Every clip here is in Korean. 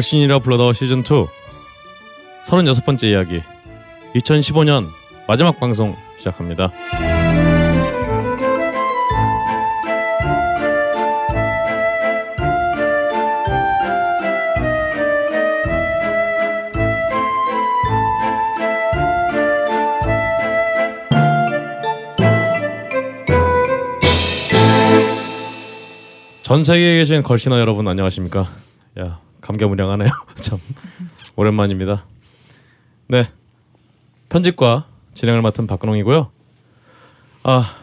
걸신이라 불러더 시즌 2 36번째 이야기 2015년 마지막 방송 시작합니다. 전 세계에 계신 걸신어 여러분 안녕하십니까? 야 감개무량하네요. 참 오랜만입니다. 네 편집과 진행을 맡은 박근홍이고요. 아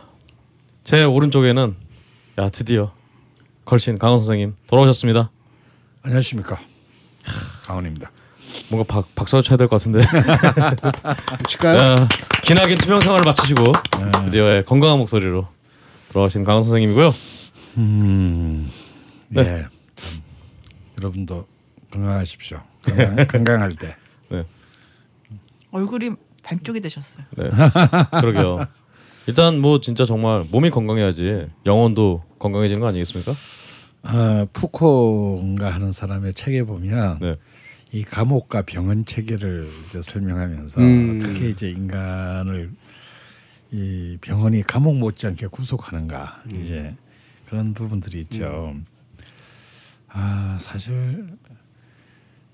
제 오른쪽에는 야 드디어 걸신 강원 선생님 돌아오셨습니다. 안녕하십니까 강원입니다. 뭔가 박 박수를 쳐야 될 것 같은데. 칠까요? 야, 기나긴 투명 생활을 마치시고 드디어 건강한 목소리로 돌아오신 강원 선생님이고요. 음, 네. 예, 참 여러분도 건강하십시오. 건강, 건강 할 때. 네. 얼굴이 반쪽이 되셨어요. 네. 그러게요. 일단 뭐 진짜 정말 몸이 건강해야지 영혼도 건강해지는 거 아니겠습니까? 어, 푸코인가 하는 사람의 책에 보면 네. 이 감옥과 병원 체계를 이제 설명하면서 음. 어떻게 이제 인간을 이 병원이 감옥 못지않게 구속하는가 이제 그런 부분들이 있죠. 아 사실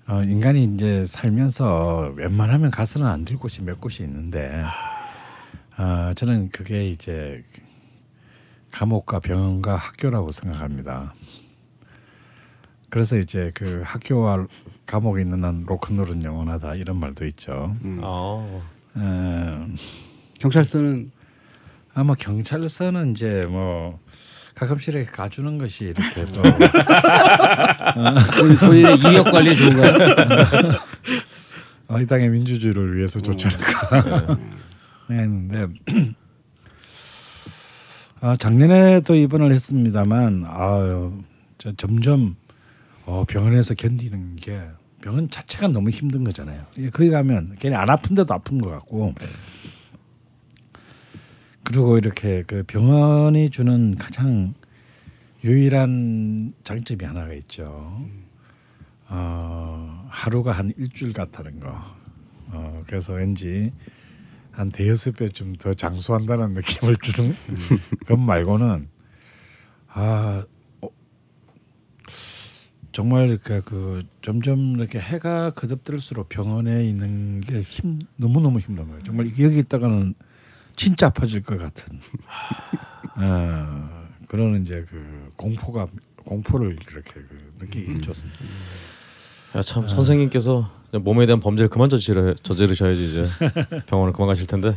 어, 인간이 이제 살면서 웬만하면 가서는 안될 곳이 몇 곳이 있는데 아 저는 그게 이제 감옥과 병원과 학교라고 생각합니다. 그래서 이제 그 학교와 감옥에 있는 한 로큰롤은 영원하다 이런 말도 있죠. 아, 어, 경찰서는 아마 경찰서는 이제 뭐 가끔씩 이렇게 가주는 것이 이렇게 또. 본- 본인의 이력 관리에 좋은가요? 어, 이 땅의 민주주의를 위해서 좋지 않을까 했는데. 아, 작년에도 입원을 했습니다만 아유 저 점점 어, 병원에서 견디는 게 병원 자체가 너무 힘든 거잖아요. 예, 거기 가면 괜히 안 아픈데도 아픈 것 같고 그리고 이렇게 그 병원이 주는 가장 유일한 장점이 하나가 있죠. 어, 하루가 한 일주일 같다는 거. 어, 그래서 왠지 한 대여섯 배좀더 장수한다는 느낌을 주는 것 말고는 아 어, 정말 그, 그 점점 이렇게 해가 거듭될수록 병원에 있는 게 힘 너무 너무 힘든 거예요. 정말 여기 있다가는 진짜 아파질 것 같은 어, 그런 이제 그 공포가 공포를 이렇게 그 느끼게 해줬습니다. 야, 참 선생님께서 몸에 대한 범죄를 그만 저지르, 저지르셔야지 이제 병원을 그만 가실 텐데.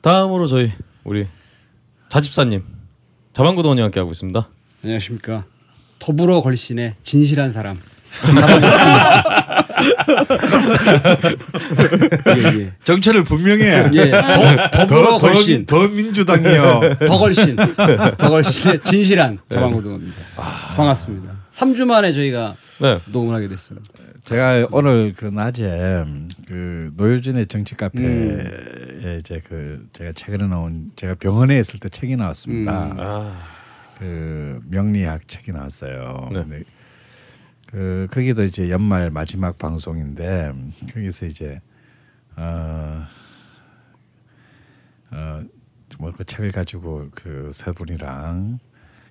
다음으로 저희 우리 자집사님 자방구도원이 함께 하고 있습니다. 안녕하십니까. 더불어 걸신의 진실한 사람. 예, 예. 정체를 분명히 해. 예. 더, 더불어 걸신. 더 민주당이요. 더 걸신. 더 걸신의 진실한 자방고등입니다. 반갑습니다. 3주 만에 저희가 네. 녹음을 하게 됐어요. 제가 오늘 그 낮에 그 노유진의 정치 카페에 이제 그 제가 최근에 나온 제가 병원에 있을 때 책이 나왔습니다. 음. 아, 그 명리학 책이 나왔어요. 네. 그 거기도 이제 연말 마지막 방송인데 거기서 이제 어, 어뭐그 책을 가지고 그 세 분이랑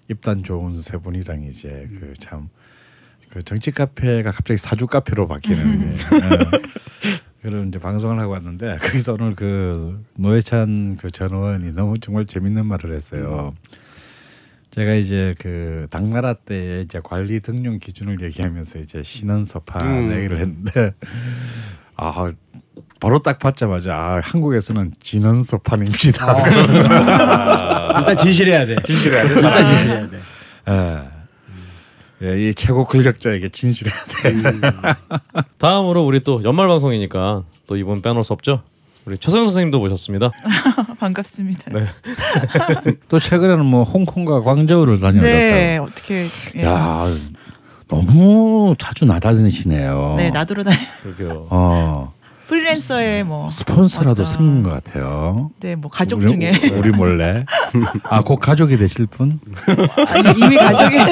입단 좋은 세 분이랑 이제 그 참 그 정치 카페가 갑자기 사주 카페로 바뀌는 게, 예. 그런 이제 방송을 하고 왔는데 거기서 오늘 그 노회찬 그 전 의원이 너무 정말 재밌는 말을 했어요. 제가 이제 그 당나라 때 이제 관리 등용 기준을 얘기하면서 이제 신원서판 음. 얘기를 했는데 아 바로 딱 받자마자 아, 한국에서는 진원서판입니다. 아. 일단 진실해야 돼. 진실해야 돼. 일단 진실해야 돼. 예. 예, 이 최고 권력자에게 진실해야 돼. 다음으로 우리 또 연말 방송이니까 또 이번 빼놓을 수 없죠. 우리 최선 선생님도 모셨습니다. 반갑습니다. 네. 또 최근에는 뭐 홍콩과 광저우를 다녀오셨다. 네, 어떻게 예. 야 너무 자주 나다니시네요. 네, 나도로 다니 그러게요. 어 프리랜서의 뭐 스폰서라도 생긴 것 같아요. 네, 뭐 가족 우리, 중에 우리 몰래 아 곧 가족이 되실 분? 아니, 이미 가족이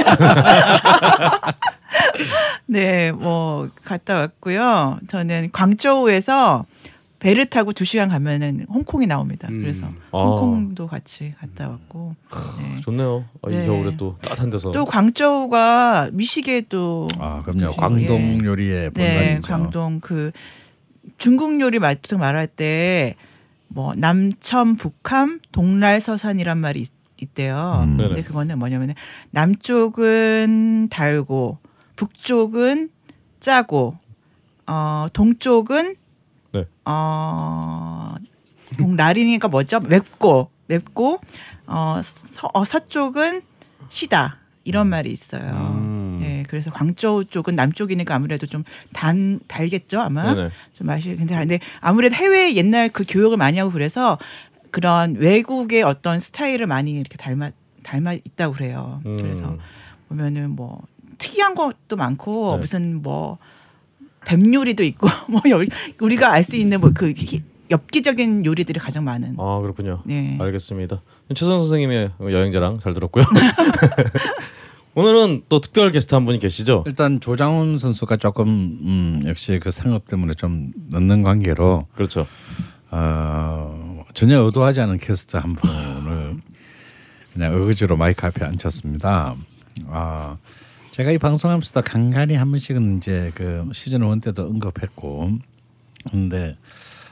네, 뭐 갔다 왔고요. 저는 광저우에서 배를 타고 두 시간 가면은 홍콩이 나옵니다. 음. 그래서 아. 홍콩도 같이 갔다 왔고. 네. 좋네요. 아, 이 네. 겨울에 또 따뜻한 데서. 또 광저우가 미식에도 아 그럼요. 광동 요리의 네, 본관이죠. 광동 그 중국 요리 말투 말할 때 뭐 남첨 북함 동랄 서산이란 말이 있, 있대요. 음. 근데 네네. 그거는 뭐냐면 남쪽은 달고 북쪽은 짜고 어 동쪽은 네. 어 동날이니까 뭐죠? 맵고 맵고 어, 서, 어 서쪽은 시다 이런 말이 있어요. 음. 예, 그래서 광저우 쪽은 남쪽이니까 아무래도 좀 단 달겠죠 아마 네네. 좀 맛이 근데 근데 아무래도 해외 옛날 그 교육을 많이 하고 그래서 그런 외국의 어떤 스타일을 많이 이렇게 닮아 닮아 있다고 그래요. 음. 그래서 보면은 뭐 특이한 것도 많고 네. 무슨 뭐 뱀 요리도 있고 뭐 여- 우리가 알 수 있는 뭐 그 엽기적인 요리들이 가장 많은. 아 그렇군요. 네. 알겠습니다. 최선 선생님의 여행자랑 잘 들었고요. 오늘은 또 특별 게스트 한 분이 계시죠? 일단 조장훈 선수가 조금 음, 역시 그 생업 때문에 좀 늦는 관계로 그렇죠. 어, 전혀 의도하지 않은 게스트 한 분을 그냥 의지로 마이크 앞에 앉혔습니다. 아 제가 이 방송하면서도 간간히 한 번씩은 이제 그 시즌 1 때도 언급했고 근데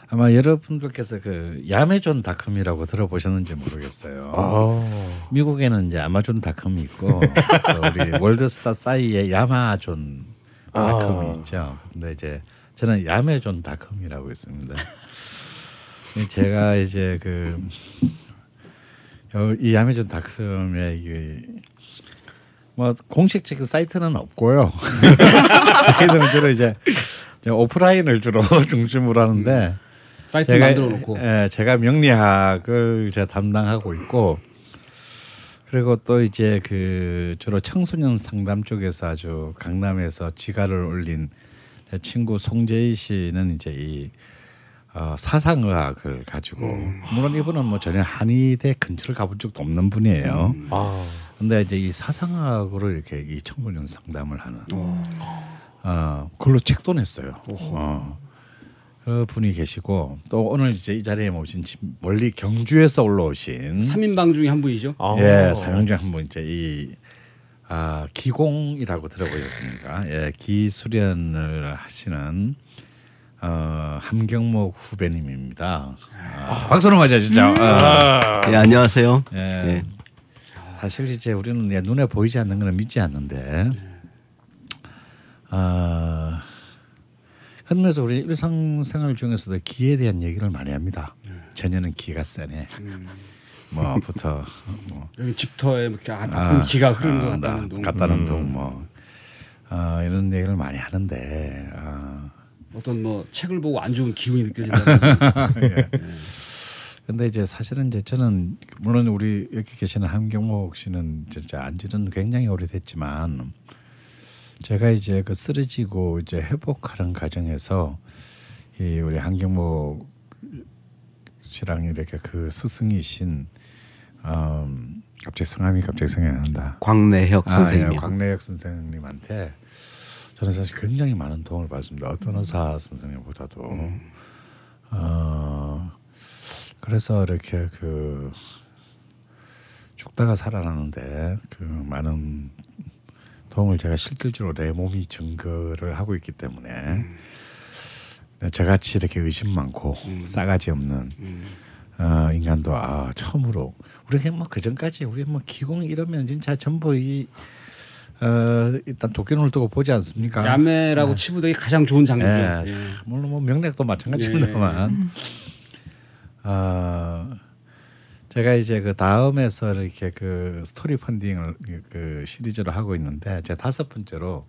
아마 여러분들께서 그 야매존닷컴이라고 들어보셨는지 모르겠어요. 아, 미국에는 이제 아마존닷컴이 있고 또 우리 월드스타 사이에 야마존닷컴이 아. 있죠. 근데 이제 저는 야매존닷컴이라고 있습니다. 제가 이제 그 이 야매존닷컴에 이게 뭐 공식적인 사이트는 없고요. 저희들은 주로 이제 오프라인을 주로 중심으로 하는데 사이트 만들어 놓고. 예, 제가 명리학을 제가 담당하고 있고 그리고 또 이제 그 주로 청소년 상담 쪽에서 아주 강남에서 지가를 올린 제 친구 송재희 씨는 이제 이 어, 사상의학을 가지고 물론 이분은 뭐 전혀 한의대 근처를 가본 적도 없는 분이에요. 아, 근데 이제 이 사상학으로 이렇게 이 청소년 상담을 하는 어 그걸로 책도 냈어요. 어. 그 분이 계시고 또 오늘 이제 이 자리에 모신 지- 멀리 경주에서 올라오신 3인방 중에 한 분이죠. 아. 예 사명중 한분 이제 이 아, 기공이라고 들어보셨습니까? 예, 기수련을 하시는 어, 함경목 후배님입니다. 아, 박수로 맞아 진짜. 아. 예, 안녕하세요. 예. 예. 사실 이제 우리는 예, 눈에 보이지 않는 거는 믿지 않는데, 아, 그러면서 우리 일상생활 중에서도 기에 대한 얘기를 많이 합니다. 전혀는 기가 세네. 뭐부터 뭐 여기 집터에 이렇게 아, 나쁜 기가 흐르는 것 나- 같다는 둥. 같다는 음. 둥뭐 어, 이런 얘기를 많이 하는데 아, 어떤 뭐 책을 보고 안 좋은 기운이 느껴진다. 근데 이제 사실은 이제 저는 물론 우리 여기 계시는 함경목 씨는 진짜 안지는 굉장히 오래됐지만 제가 이제 그 쓰러지고 이제 회복하는 과정에서 이 우리 함경목 씨랑 이렇게 그 스승이신 음, 갑자기 성함이 갑자기 생각이 안 난다. 광래혁 아, 선생님. 예, 광래혁 선생님한테 저는 사실 굉장히 많은 도움을 받습니다. 어떤 의사 선생님보다도. 어, 그래서 이렇게 그 죽다가 살아나는데 그 많은 도움을 제가 실질적으로 내 몸이 증거를 하고 있기 때문에 저같이 이렇게 의심 많고 싸가지 없는 어, 인간도 아 처음으로 우리가 뭐그 전까지 우리 뭐 기공 이러면 진짜 전부 이 어, 일단 도끼눈을 두고 보지 않습니까? 야매라고 치부되기 가장 좋은 장르죠. 예, 예. 물론 뭐 명략도 마찬가지입니다만 어, 제가 이제 그 다음에서 이렇게 그 스토리 펀딩을 그- 그 시리즈로 하고 있는데 제가 다섯 번째로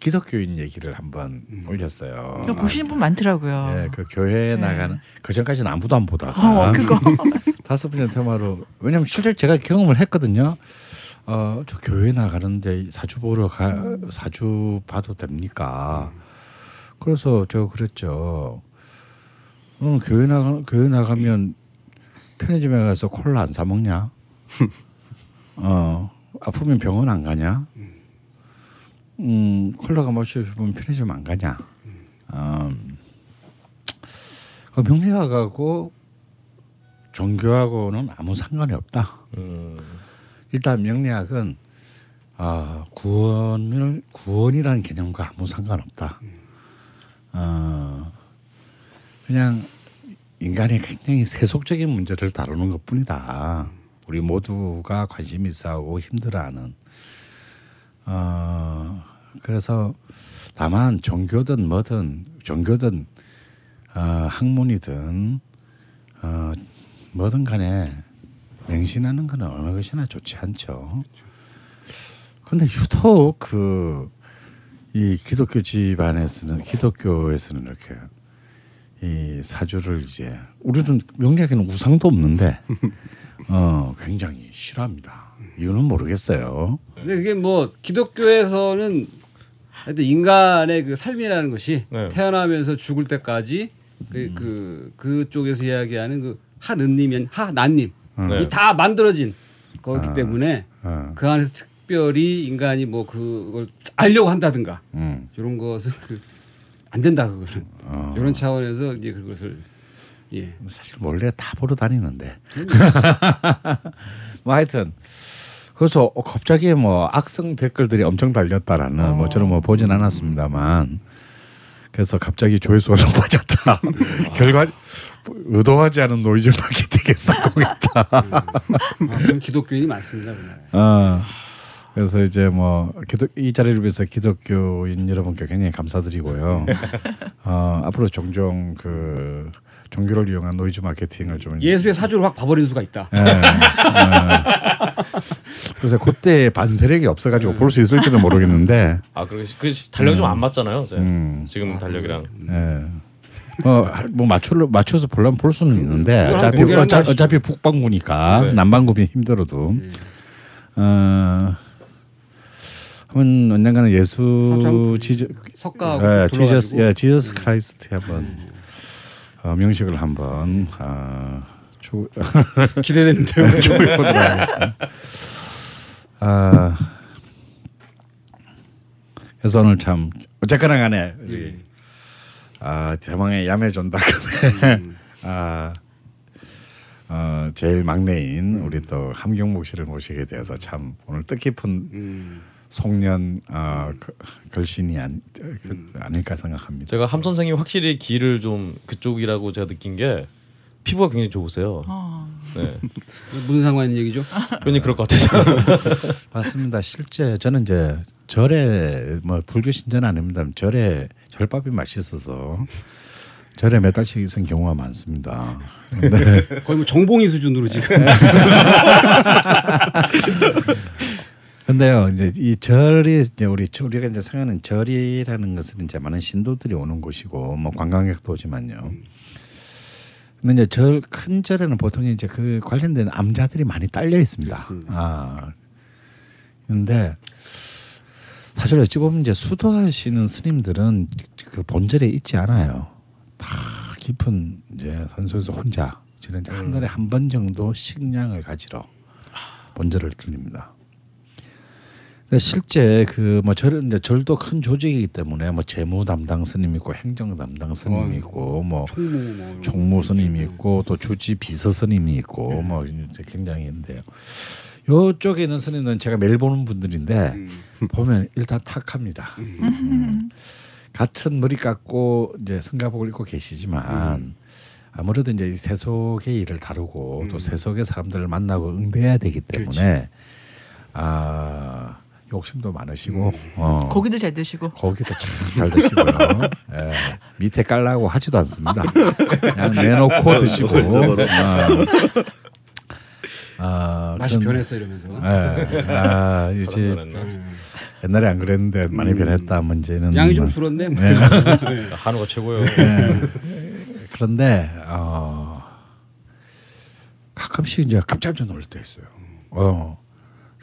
기독교인 얘기를 한번 올렸어요. 이거 보시는 분 많더라고요. 예, 그 교회에 네. 나가는 그 전까지는 아무도 안 보다가 어, 그거 다섯 번째 테마로 왜냐면 실제 제가 경험을 했거든요. 어, 저 교회 나가는데 사주 보러 가 사주 봐도 됩니까? 그래서 제가 그랬죠. 응, 교회 나가 교회 나가면 편의점에 가서 콜라 안 사 먹냐? 어, 아프면 병원 안 가냐? 음, 콜라가 마시면 편의점 안 가냐? 음, 그 명리학하고 종교하고는 아무 상관이 없다. 음. 일단 명리학은 아, 구원을 구원이라는 개념과 아무 상관없다. 어, 그냥 인간이 굉장히 세속적인 문제를 다루는 것뿐이다. 우리 모두가 관심 있어하고 힘들어하는. 어, 그래서 다만 종교든 뭐든 종교든 어, 학문이든 어, 뭐든 간에 맹신하는 거는 어느 것이나 좋지 않죠. 근데 유독 그 이 기독교 집안에서는 기독교에서는 이렇게 이 사주를 이제 우리는 명리학에는 우상도 없는데 어 굉장히 싫어합니다. 이유는 모르겠어요. 근데 그게 뭐 기독교에서는 하여튼 인간의 그 삶이라는 것이 네. 태어나면서 죽을 때까지 그, 그 그쪽에서 이야기하는 그 하느님이 하나님 네. 이다 만들어진 거기 아. 때문에 어, 그 안에서 특별히 인간이 뭐 그걸 알려고 한다든가 음, 이런 것은 그 안 된다 그거는 어. 이런 차원에서 이제 그것을 예 사실 원래 다 보러 다니는데. 뭐 하여튼 그래서 어, 갑자기 뭐 악성 댓글들이 엄청 달렸다라는 뭐 저는 뭐 보진 않았습니다만 그래서 갑자기 조회수가 높아졌다. 결과 의도하지 않은 노이즈 마케팅에 성공했다. 아, 그럼 기독교인이 많습니다 우리나라에. 어, 그래서 이제 뭐 기독 이 자리를 위해서 기독교인 여러분께 굉장히 감사드리고요. 어, 앞으로 종종 그 종교를 이용한 노이즈 마케팅을 좀 예수의 사주를 확 봐버린 수가 있다. 예, 예. 그래서 그때 만세력이 없어가지고 볼 수 있을지는 모르겠는데, 아 그리고 그 달력 이 좀 안 맞잖아요. 이제. 음, 지금 달력이랑. 예. 어, 뭐 맞춰 맞춰서 보려면 볼 수는 있는데 이걸 어차피 어차. 어차피 북반구니까 네. 남반구면 힘들어도 어, 한번 언젠가는 예수 지저 석가하고 예, 좀 지저스. 예, 지저스 크라이스트 한번 어, 명식을 한번 어, 추, 기대되는데요. 보도록 하겠습니다. 아, 그래서 오늘 참 어쨌거나 간에 우리 아, 대망의 야매 존다금에 아, 어, 제일 막내인 우리 또 함경목 씨를 모시게 되어서 참 오늘 뜻깊은 음. 송년 어, 그- 걸신이 아니, 그, 아닐까 생각합니다. 제가 함 선생님 확실히 길을 좀 그쪽이라고 제가 느낀 게 피부가 굉장히 좋으세요. 어. 네. 무슨 상관 있는 얘기죠? 괜히 그럴 것 같아서. 맞습니다. 실제 저는 이제 절에 뭐 불교 신자는 아닙니다. 절에 절밥이 맛있어서 절에 몇 달씩 있은 경우가 많습니다. 네. 거의 뭐 정봉이 수준으로 지금. 근데요, 이제 이 절이 이제 우리 우리가 이제 생각하는 절이라는 것은 이제 많은 신도들이 오는 곳이고 뭐 관광객도 오지만요. 근데 이제 절 큰 절에는 보통 이제 그 관련된 암자들이 많이 딸려 있습니다. 그렇습니다. 아. 근데 사실 어찌 보면 이제 수도하시는 스님들은 그 본절에 있지 않아요. 다 깊은 이제 산속에서 혼자 이제 한 달에 한 번 정도 식량을 가지러 본절을 들립니다. 근데 실제 그 뭐 절은 이제 절도 큰 조직이기 때문에 뭐 재무 담당 스님 있고 행정 담당 스님 어. 있고 뭐 총무 뭐 총무 거. 스님이 있고 또 주지 비서 스님이 있고 뭐 이제 굉장히 있는데요. 요쪽에 있는 스님은 제가 매일 보는 분들인데 음. 보면 일단 탁합니다. 음. 같은 머리 깎고 이제 승가복을 입고 계시지만 아무래도 이제 이 세속의 일을 다루고 음. 또 세속의 사람들을 만나고 응대해야 되기 때문에 아 욕심도 많으시고 어, 고기도 잘 드시고 고기도 참 잘 드시고요. 예, 밑에 깔라고 하지도 않습니다. 그냥 내놓고 드시고. 아, 아, 맛이 그런- 변했어 이러면서. 예, 아, 이제? 음. 옛날에 안 그랬는데 많이 음. 변했다 문제는 양이 좀 뭐- 줄었네. 뭐. 네. 네. 한우가 최고예요. 예. 그런데 어, 가끔씩 이제 깜짝 놀랄 때 있어요. 어.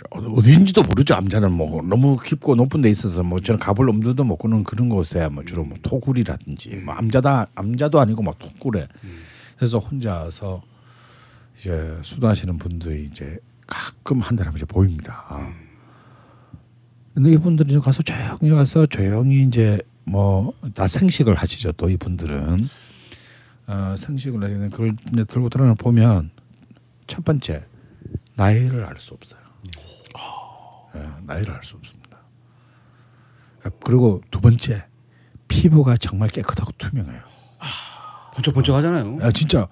어디인지도 모르죠. 암자는 뭐 너무 깊고 높은 데 있어서 뭐 저는 가볼 엄두도 못 꾸는 그런 곳에 뭐 주로 뭐 토굴이라든지 뭐 암자다 암자도 아니고 막 토굴에 그래서 혼자서 이제 수도하시는 분들이 이제 가끔 한한 번씩 보입니다. 근데 이분들이 가서 조용히 와서 조용히 이제 뭐 다 생식을 하시죠. 또 이분들은 어, 생식을 하시는 그걸 이제 들고 들어나 보면 첫 번째 나이를 알 수 없어요. 예, 나이를 알 수 없습니다. 그리고 두 번째 피부가 정말 깨끗하고 투명해요. 번쩍번쩍 하잖아요. 아, 진짜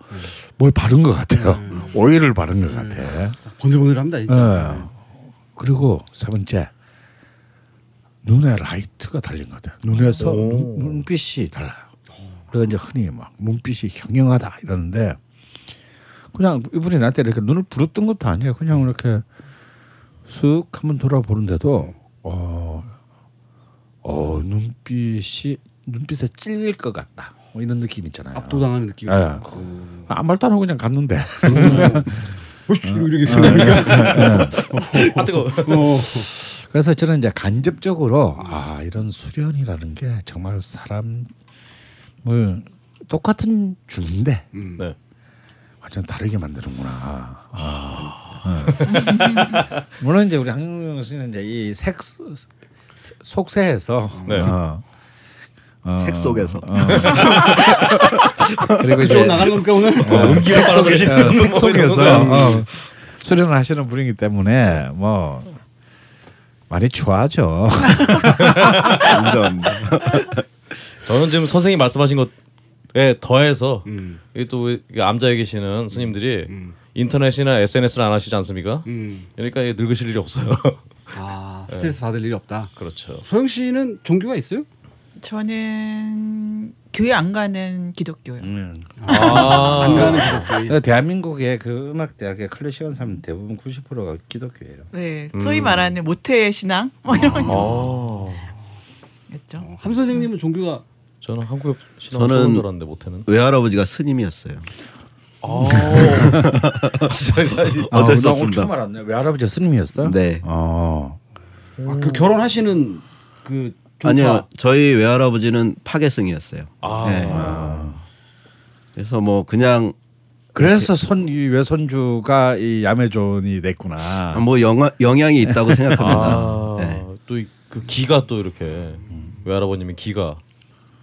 뭘 바른 것 같아요. 오일을 바른 것 같아. 번들번들합니다 진짜. 예. 그리고 세 번째 눈에 라이트가 달린 것 같아요. 눈에서 오. 눈, 눈빛이 달라요. 우리가 이제 흔히 막 눈빛이 형형하다 이러는데 그냥 이분이 나한테 이렇게 눈을 부릅뜬 것도 아니에요. 그냥 이렇게 쓱 한번 돌아보는데도 어, 어 눈빛이 눈빛에 찔릴 것 같다. 뭐 이런 느낌 있잖아요. 압도당하는 느낌이. 예. 아무 말도 안 하고 그냥 갔는데 이렇게 생각하니까. 아 뜨거. 어. 그래서 저는 이제 간접적으로 아 이런 수련이라는 게 정말 사람을 똑같은 줄인데 음. 네. 완전 다르게 만드는구나. 아. 네. 물론 이제 우리 한국영 씨는 이제 이 색 속세에서 네. 어, 어, 색 속에서. 어. 그리고 이제 나가는 겁니까 오늘? 어, 색 빨아 속에- 계시는 어, 색뭐 속에서 이런 거. 어, 수련을 하시는 분이기 때문에 뭐 많이 좋아하죠. 완전 저는 지금 선생님 말씀하신 것에 더해서 음. 이게 암자에 계시는 스님들이 음. 인터넷이나 SNS를 안 하시지 않습니까? 음. 그러니까 늙으실 일이 없어요. 아 스트레스 받을 일이 없다. 그렇죠. 소영 씨는 종교가 있어요? 저는 교회 안 가는 기독교요. 음. 아, 안 가는. 그러니까 대한민국의 그 음악 대학의 클래식한 사람 대부분 90%가 기독교예요. 네, 음. 소위 말하는 모태 신앙 뭐 이런 어. 거였죠. 어, 함 선생님은 종교가 저는 한국에 신앙 저는- 처음. 외할아버지가 스님이었어요. 아. 이- 어쩔 수 나 오늘 없습니다. 처음 알았네. 외할아버지 스님이었어? 네. 어. 아, 그 결혼하시는 그 종파. 아니요, 저희 외할아버지는 파계승이었어요. 아. 네. 아. 그래서 뭐 그냥 그래서 손 이 외손주가 이 야매존이 됐구나. 뭐 영화, 영향이 있다고 생각합니다. 아, 네. 또 그 기가 또 이렇게 외할아버님의 기가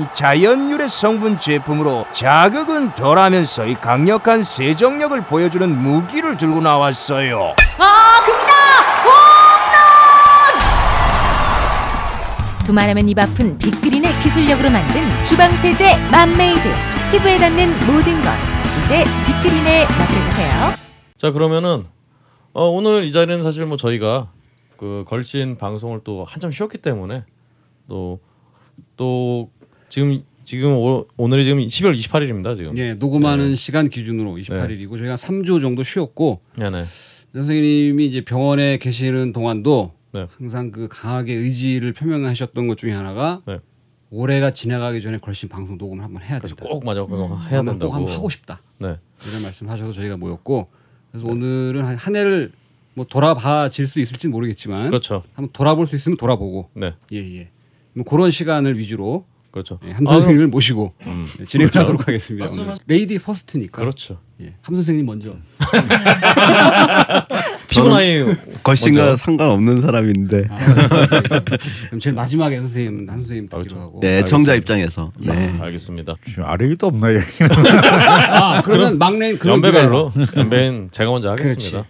이 자연 유래 성분 제품으로 자극은 덜하면서 이 강력한 세정력을 보여주는 무기를 들고 나왔어요. 아 큽니다. 홈런. 두말하면 입 아픈 빅그린의 기술력으로 만든 주방 세제 맘메이드 피부에 닿는 모든 것 이제 빅그린에 맡겨주세요. 자 그러면은 어, 오늘 이 자리는 사실 뭐 저희가 그 걸신 방송을 또 한참 쉬었기 때문에 또 또 지금 지금 오, 오늘이 지금 12월 28일입니다 지금. 예, 녹음하는 시간 기준으로 28일이고 저희가 3주 정도 쉬었고 네 네. 선생님이 이제 병원에 계시는 동안도 네. 항상 그 강하게 의지를 표명하셨던 것 중에 하나가 네. 올해가 지나가기 전에 걸신 방송 녹음을 한번 해야 된다. 꼭 맞아 그거 음, 해야 된다고. 꼭 한번 하고 싶다. 네. 이런 말씀하셔서 저희가 모였고 그래서 오늘은 한, 한 해를 뭐 돌아봐 질 수 있을지 는 모르겠지만 그렇죠. 한번 돌아볼 수 있으면 돌아보고 네. 예 예 뭐 그런 시간을 위주로 그렇죠. 예, 함 선생님을 모시고 음. 네, 진행을 그렇죠. 하도록 하겠습니다. 레이디 퍼스트니까 그렇죠. 예, 함 선생님 먼저 걸신과 먼저. 상관없는 사람인데 아, 네. 그럼 제일 마지막에 선생님 한 선생님 그렇죠. 듣기로 하고 네, 청자 입장에서 네. 알겠습니다. 지금 아래기도 없나 얘기. 아 그러면 막내인 그런 연배별로 연배인 제가 먼저 하겠습니다.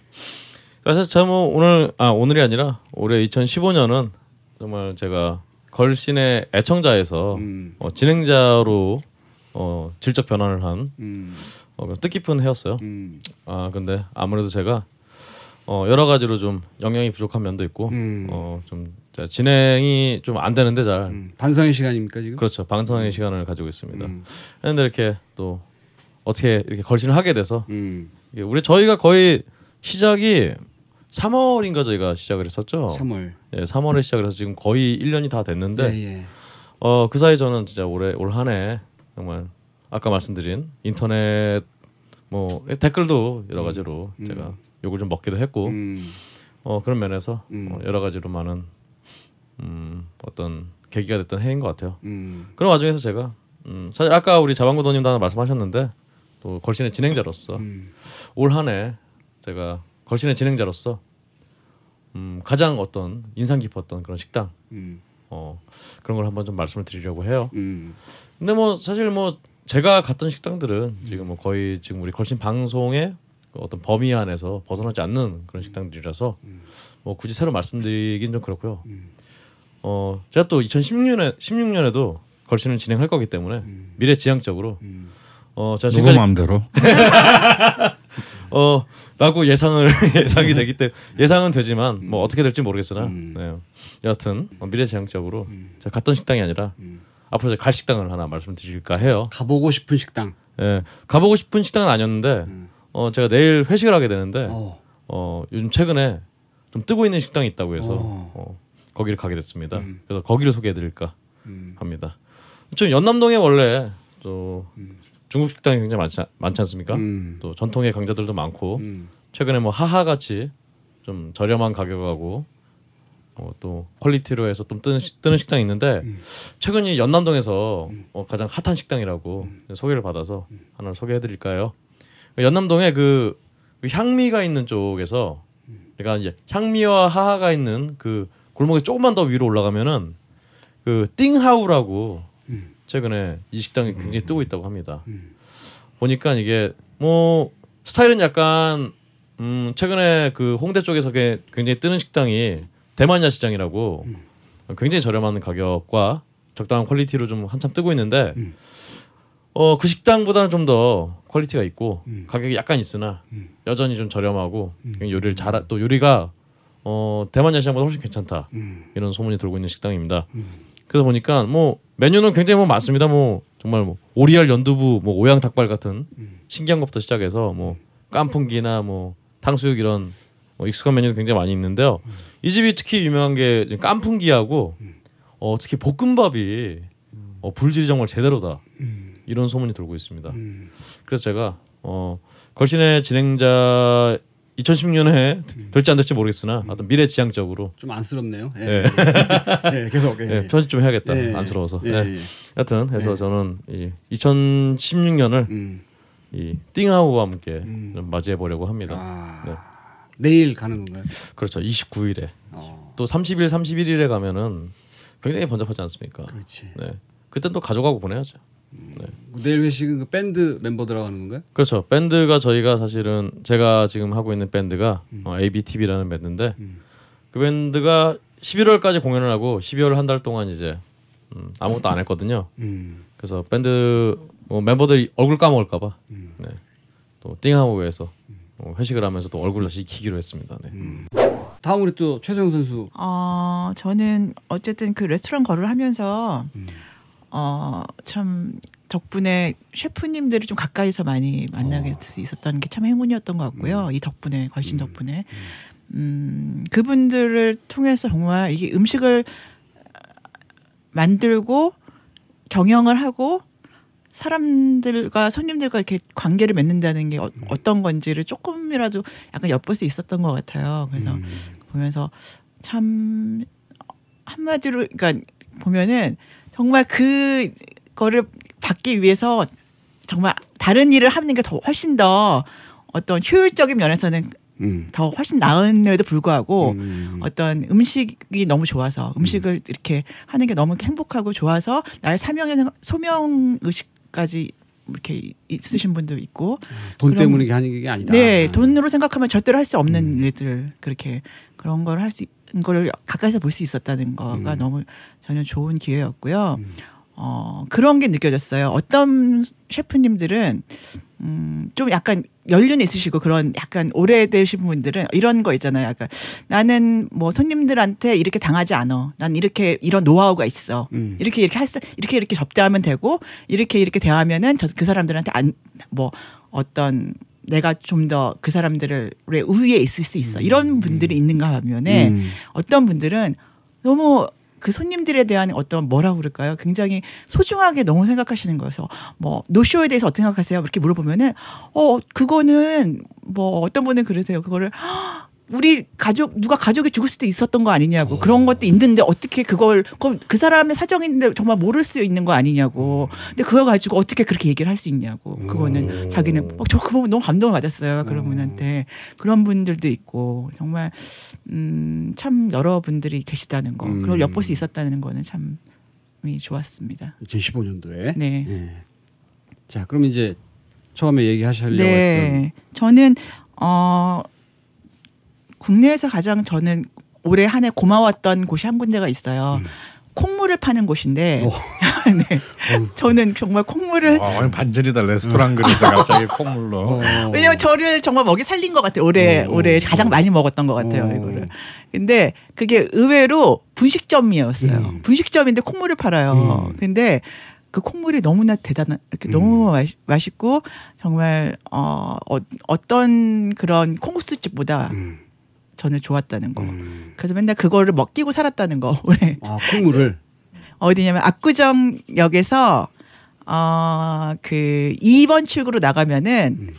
사실 제가 뭐 오늘 아 오늘이 아니라 올해 2015년은 정말 제가 걸신의 애청자에서 음, 어, 진행자로 어, 질적 변환을 한 음, 어, 뜻깊은 해였어요. 음, 아 근데 아무래도 제가 어, 여러 가지로 좀 영향이 부족한 면도 있고 음. 어, 좀 진행이 좀 안 되는데 잘 음. 반성의 시간입니까 지금? 그렇죠 방송의 시간을 가지고 있습니다. 음, 그런데 이렇게 또 어떻게 이렇게 걸신을 하게 돼서 음, 우리 저희가 거의 시작이 3월인가 저희가 시작을 했었죠. 3월. 예, 3월에 시작을 해서 지금 거의 1년이 다 됐는데 예, 예. 어, 그 사이 저는 진짜 올해 올 한 해 정말 아까 말씀드린 인터넷 뭐 댓글도 여러 가지로 음. 제가 욕을 좀 먹기도 했고 음. 어, 그런 면에서 음. 어, 여러 가지로 많은 음, 어떤 계기가 됐던 해인 것 같아요. 음. 그런 와중에서 제가 음, 사실 아까 우리 자방구도님도 하나 말씀하셨는데 또 걸신의 진행자로서 음. 올한 해 제가 걸신의 진행자로서 음, 가장 어떤 인상 깊었던 그런 식당 음. 어, 그런 걸 한번 좀 말씀을 드리려고 해요. 음. 근데 뭐 사실 뭐 제가 갔던 식당들은 지금 뭐 거의 지금 우리 걸신 방송의 그 어떤 범위 안에서 벗어나지 않는 그런 식당들이라서 뭐 굳이 새로 말씀드리긴 좀 그렇고요. 어 제가 또 2016년에 16년에도 걸신을 진행할 거기 때문에 미래 지향적으로 음. 어 제가 누구 마음대로 어 라고 예상을 예상이 되기 때문에 예상은 되지만 뭐 어떻게 될지 모르겠으나 음. 네. 여하튼 어, 미래지향적으로 제가 갔던 식당이 아니라 음. 앞으로 제가 갈 식당을 하나 말씀드릴까 해요. 가보고 싶은 식당. 예, 가보고 싶은 식당은 아니었는데 어 제가 내일 회식을 하게 되는데 어, 어. 요즘 최근에 좀 뜨고 있는 식당이 있다고 해서 어. 어, 거기를 가게 됐습니다. 음. 그래서 거기를 소개해드릴까 음. 합니다. 좀 연남동에 원래 또 중국 식당이 굉장히 많지, 않- 많지 않습니까? 음. 또 전통의 강자들도 많고 음. 최근에 뭐 하하 같이 좀 저렴한 가격하고 어, 또 퀄리티로 해서 좀 뜨는, 식- 뜨는 식당이 있는데 음. 최근 이 연남동에서 어, 가장 핫한 식당이라고 소개를 받아서 하나를 소개해드릴까요? 연남동에 그, 그 향미가 있는 쪽에서 그러니까 이제 향미와 하하가 있는 그 골목에 조금만 더 위로 올라가면은 그 띵하우라고 최근에 이 식당이 굉장히 뜨고 있다고 합니다. 보니까 이게 뭐 스타일은 약간 음 최근에 그 홍대 쪽에서 게- 굉장히 뜨는 식당이 대만 야시장이라고 굉장히 저렴한 가격과 적당한 quality로 좀 한참 뜨고 있는데 어 그 식당보다는 좀 더 quality가 있고 가격이 약간 있으나 여전히 좀 저렴하고 요리를 잘 또 요리가 어 대만 야시장보다 훨씬 괜찮다 음. 이런 소문이 돌고 있는 식당입니다. 그래서 보니까 뭐 메뉴는 굉장히 뭐 많습니다. 뭐 정말 뭐 오리알 연두부, 뭐 오양 닭발 같은 신기한 것부터 시작해서 뭐 깐풍기나 뭐 탕수육 이런 뭐 익숙한 메뉴도 굉장히 많이 있는데요. 이 집이 특히 유명한 게 깐풍기하고 어, 특히 볶음밥이 어, 불질이 정말 제대로다 이런 소문이 돌고 있습니다. 음. 그래서 제가 어, 걸신의 진행자 2016년에 될지 안 될지 모르겠으나 하여튼 미래지향적으로 좀 안쓰럽네요. 예. 예. 예, 계속. 예. 예, 편집 좀 해야겠다. 예. 안쓰러워서. 예, 예. 예. 하여튼 해서 네. 저는 이 2016년을 음. 이 띵하우와 함께 음. 좀 맞이해 보려고 합니다. 아. 네. 내일 가는 건가요? 그렇죠. 29일에 어. 또 30일, 31일에 가면은 굉장히 번잡하지 않습니까? 그렇지. 네. 그땐 또 가져가고 보내야죠. 내일 회식은 그 밴드 멤버들하고 하는 건가요? 그렇죠. 밴드가 저희가 사실은 제가 지금 하고 있는 밴드가 음. 어, ABTV라는 밴드인데 그 밴드가 11월까지 공연을 하고 12월 한 달 동안 이제 음, 아무것도 안 했거든요. 음. 그래서 밴드 뭐 멤버들이 얼굴 까먹을까봐 음. 네. 또 띵하우에서 어, 회식을 하면서 또 얼굴 다시 익히기로 했습니다. 네. 음. 다음 우리 또 최정 선수. 어, 저는 어쨌든 그 레스토랑 거를 하면서 음. 어, 참 덕분에 셰프님들을 좀 가까이서 많이 만나게 수 있었다는 게 참 행운이었던 것 같고요. 이 덕분에 걸신 덕분에 음, 그분들을 통해서 정말 이게 음식을 만들고 경영을 하고 사람들과 손님들과 이렇게 관계를 맺는다는 게 어, 어떤 건지를 조금이라도 약간 엿볼 수 있었던 것 같아요. 그래서 음. 보면서 참 한마디로 그러니까 보면은 정말 그 거를 받기 위해서 정말 다른 일을 하는 게 더 훨씬 더 어떤 효율적인 면에서는 음. 더 훨씬 나은에도 불구하고 음. 어떤 음식이 너무 좋아서 음식을 이렇게 하는 게 너무 행복하고 좋아서 나의 사명의 소명 의식까지 이렇게 있으신 분도 있고 돈 그럼- 때문에 하는 게 아니다. 네, 돈으로 생각하면 절대로 할 수 없는 일들 그렇게 그런 걸 할 수 있는 걸 가까이서 볼 수 있었다는 거가 음. 너무 저는 좋은 기회였고요. 음. 어, 그런 게 느껴졌어요. 어떤 셰프님들은 음, 좀 약간 연륜이 있으시고 그런 약간 오래되신 분들은 이런 거 있잖아요. 약간 나는 뭐 손님들한테 이렇게 당하지 않아. 난 이렇게 이런 노하우가 있어. 음. 이렇게 이렇게 할 수, 이렇게 이렇게 접대하면 되고 이렇게 이렇게 대하면은 저, 그 사람들한테 안 뭐 어떤 내가 좀 더 그 사람들을 우위에 있을 수 있어 이런 분들이 있는가 반면에 음. 어떤 분들은 너무 그 손님들에 대한 어떤 뭐라 그럴까요? 굉장히 소중하게 너무 생각하시는 거여서 뭐 노쇼에 대해서 어떻게 생각하세요? 이렇게 물어보면은 어 그거는 뭐 어떤 분은 그러세요. 그거를 "헉, 우리 가족 누가 가족이 죽을 수도 있었던 거 아니냐고 그런 것도 있는데 어떻게 그걸 그 사람의 사정인데 정말 모를 수 있는 거 아니냐고 근데 그거 가지고 어떻게 그렇게 얘기를 할 수 있냐고 그거는 자기는 어, 저그 부분 너무 감동을 받았어요 그런 분한테 그런 분들도 있고 정말 음, 참 여러 분들이 계시다는 거 그걸 음. 엿볼 수 있었다는 거는 참이 좋았습니다. 2015년도에. 네. 예. 자, 그럼 이제 처음에 얘기하시려고 했던 네, 저는 어 국내에서 가장 저는 올해 한 해 고마웠던 곳이 한 군데가 있어요. 콩물을 파는 곳인데, 네, 저는 정말 콩물을 아, 반전이다 레스토랑 그래서 갑자기 콧물로. 어. 왜냐면 저를 정말 먹이 살린 것 같아요. 올해 어. 올해 가장 많이 먹었던 것 같아요. 어. 이거를. 근데 그게 의외로 분식점이었어요. 음. 분식점인데 콩물을 팔아요. 음. 근데 그 콩물이 너무나 대단한 이렇게 너무 맛- 맛있고 정말 어, 어 어떤 그런 콩국수집보다 음. 저는 좋았다는 거. 음. 그래서 맨날 그거를 먹기고 살았다는 거. 올해 아, 콩물을 어디냐면 압구정역에서 어그 2번 출구로 나가면은 음.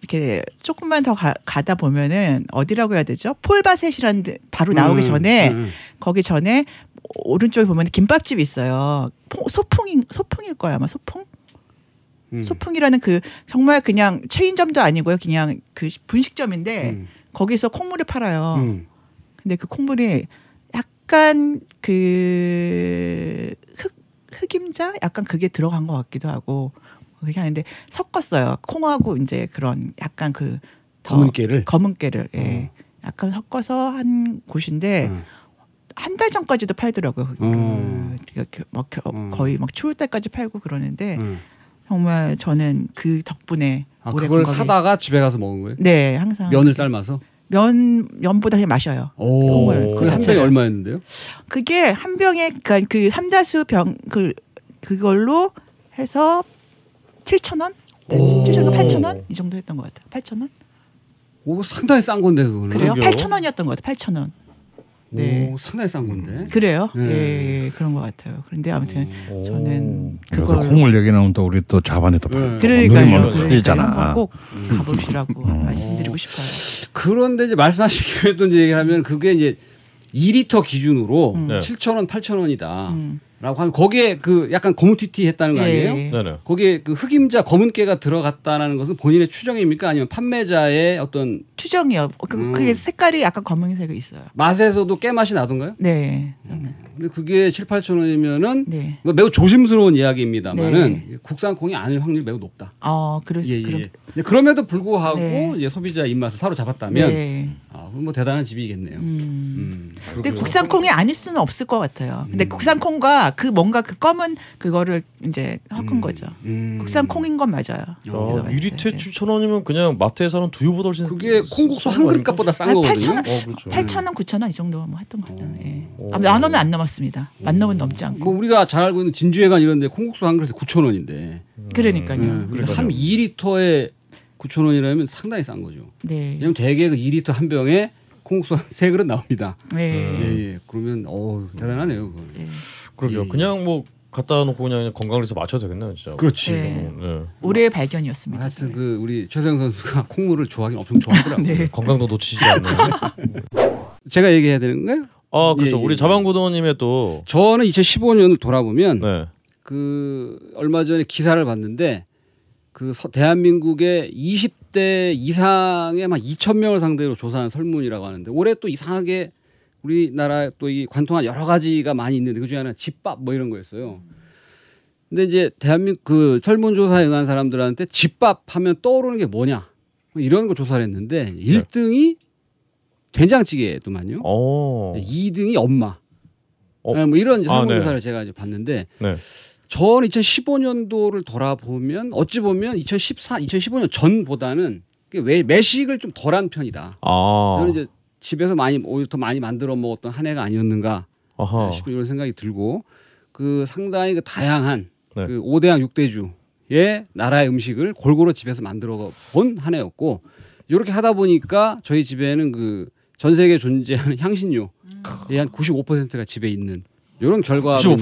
이렇게 조금만 더 가, 다 보면은 어디라고 해야 되죠? 폴바셋이라는 데 바로 나오기 음, 전에 음. 거기 전에 오른쪽에 보면 김밥집이 있어요. 포- 소풍인 소풍일 거야 아마 소풍? 음. 소풍이라는 그 정말 그냥 체인점도 아니고요. 그냥 그 분식점인데 음. 거기서 콩물을 팔아요. 음. 근데 그 콩물이 약간 그 흑, 흑임자 약간 그게 들어간 것 같기도 하고 그렇게 하는데 섞었어요. 콩하고 이제 그런 약간 그더 검은 깨를 검은 깨를 예. 약간 섞어서 한 곳인데 음. 한달 전까지도 팔더라고요. 음. 그, 그, 막 겨- 음. 거의 막 추울 때까지 팔고 그러는데 음. 정말 저는 그 덕분에 아, 그걸 건강에- 사다가 집에 가서 먹은 거예요? 네 항상 면을 삶아서? 면 면보다 그냥 마셔요. 오. 콩을 그 자체를. 얼마였는데요? 그게 한 병에 그러니까 그 삼다수 병 그 그걸로 해서 7천 원, 오. 7천 원, 8천 원이 정도 했던 것 같아요. 8천 원? 오, 상당히 싼 건데 그거는. 그래요? 그러게요. 8천 원이었던 것 같아요. 8천 원. 네. 오, 상당히 싼 건데. 그래요? 네. 예, 예, 그런 것 같아요. 그런데 아무튼 오. 저는 그걸 콩물 얘기 나오면 또 우리 또 자반에 또 네. 그러니까요. 그러니까요. 한번 꼭 가보시라고 음. 말씀드리고 싶어요. 그런데 이제 말씀하신 또 이제 얘기를 하면 그게 이제 2리터 기준으로 음. 네. 7,000원, 8,000원이다. 음. 라고 하면 거기에 그 약간 거무튀튀했다는 거 아니에요? 예. 네네. 거기에 그 흑임자 검은 깨가 들어갔다는 것은 본인의 추정입니까? 아니면 판매자의 어떤 추정이요. 그, 음. 그게 색깔이 약간 검은색이 있어요. 맛에서도 깨 맛이 나던가요? 네. 저는. 근데 그게 7, 8천 원이면은 네. 매우 조심스러운 이야기입니다만은 네. 국산 콩이 아닐 확률이 매우 높다. 어, 그럴 수 예, 예. 그럼 예. 그럼에도 불구하고 네. 이제 소비자 입맛을 사로잡았다면 네. 아, 뭐 대단한 집이겠네요. 음. 음. 근데 국산 콩이 아닐 수는 없을 것 같아요. 근데 국산 콩과 그 뭔가 그 검은 그거를 이제 섞은 음. 거죠. 음. 국산 콩인 건 맞아요. 아, 1리터에 때. 7천 원이면 그냥 마트에서 는 두유보다 훨씬 그게 콩국수 싼한거 그릇? 값보다 싼한 거거든요. 8천 원, 어, 그렇죠. 8천 원, 9천 원 이 정도 뭐 했던 것 같아요. 예. 오. 아, 만 원은 안 넘었습니다. 만 원은 넘지 않고. 뭐 우리가 잘 알고 있는 진주회관 이런데 콩국수 한 그릇에 9천 원인데 그러니까요. 음, 그러니까요. 한 2리터에 9천 원이라면 상당히 싼 거죠. 네. 왜냐면 대개 그 2리터 한 병에 콩국수 한 세 그릇 나옵니다. 네. 음. 예, 예. 그러면 어 대단하네요. 그거. 네. 그러게요. 예. 그냥 뭐 갖다 놓고 그냥 건강을 해서 맞춰도 되겠네요, 진짜. 그렇지. 네. 네. 올해의 발견이었습니다. 하여튼 저는. 그 우리 최세영 선수가 콩물을 좋아하긴 엄청 좋아하더라고요. 네. 건강도 놓치지 않는. 제가 얘기해야 되는 거예요? 아 그렇죠. 예, 예, 우리 예. 자방구도님의 또 저는 2015년을 돌아보면 네. 그 얼마 전에 기사를 봤는데 그 서- 대한민국의 20대 이상의 막 2천 명을 상대로 조사한 설문이라고 하는데 올해 또 이상하게 우리나라 또 이 관통한 여러 가지가 많이 있는데 그 중에 하나 는 집밥 뭐 이런 거였어요. 근데 이제 대한민국 그 설문조사에 응한 사람들한테 집밥 하면 떠오르는 게 뭐냐 뭐 이런 거 조사를 했는데 1등이 된장찌개더만요. 어. 2등이 엄마. 어? 네, 뭐 이런 이제 아, 설문조사를 제가 이제 봤는데 네. 전 2015년도를 돌아보면 어찌 보면 2014, 2015년 전보다는 왜 매식을 좀 덜한 편이다. 아. 저는 이제 집에서 많이 오히려 더 많이 만들어 먹었던 한 해가 아니었는가 아하. 싶은 이런 생각이 들고 그 상당히 그 다양한 네. 그 5대양 6대주의 의 나라의 음식을 골고루 집에서 만들어 본 한 해였고 이렇게 하다 보니까 저희 집에는 그 전 세계에 존재하는 향신료 의한 95%가 집에 있는 이런 결과가 이제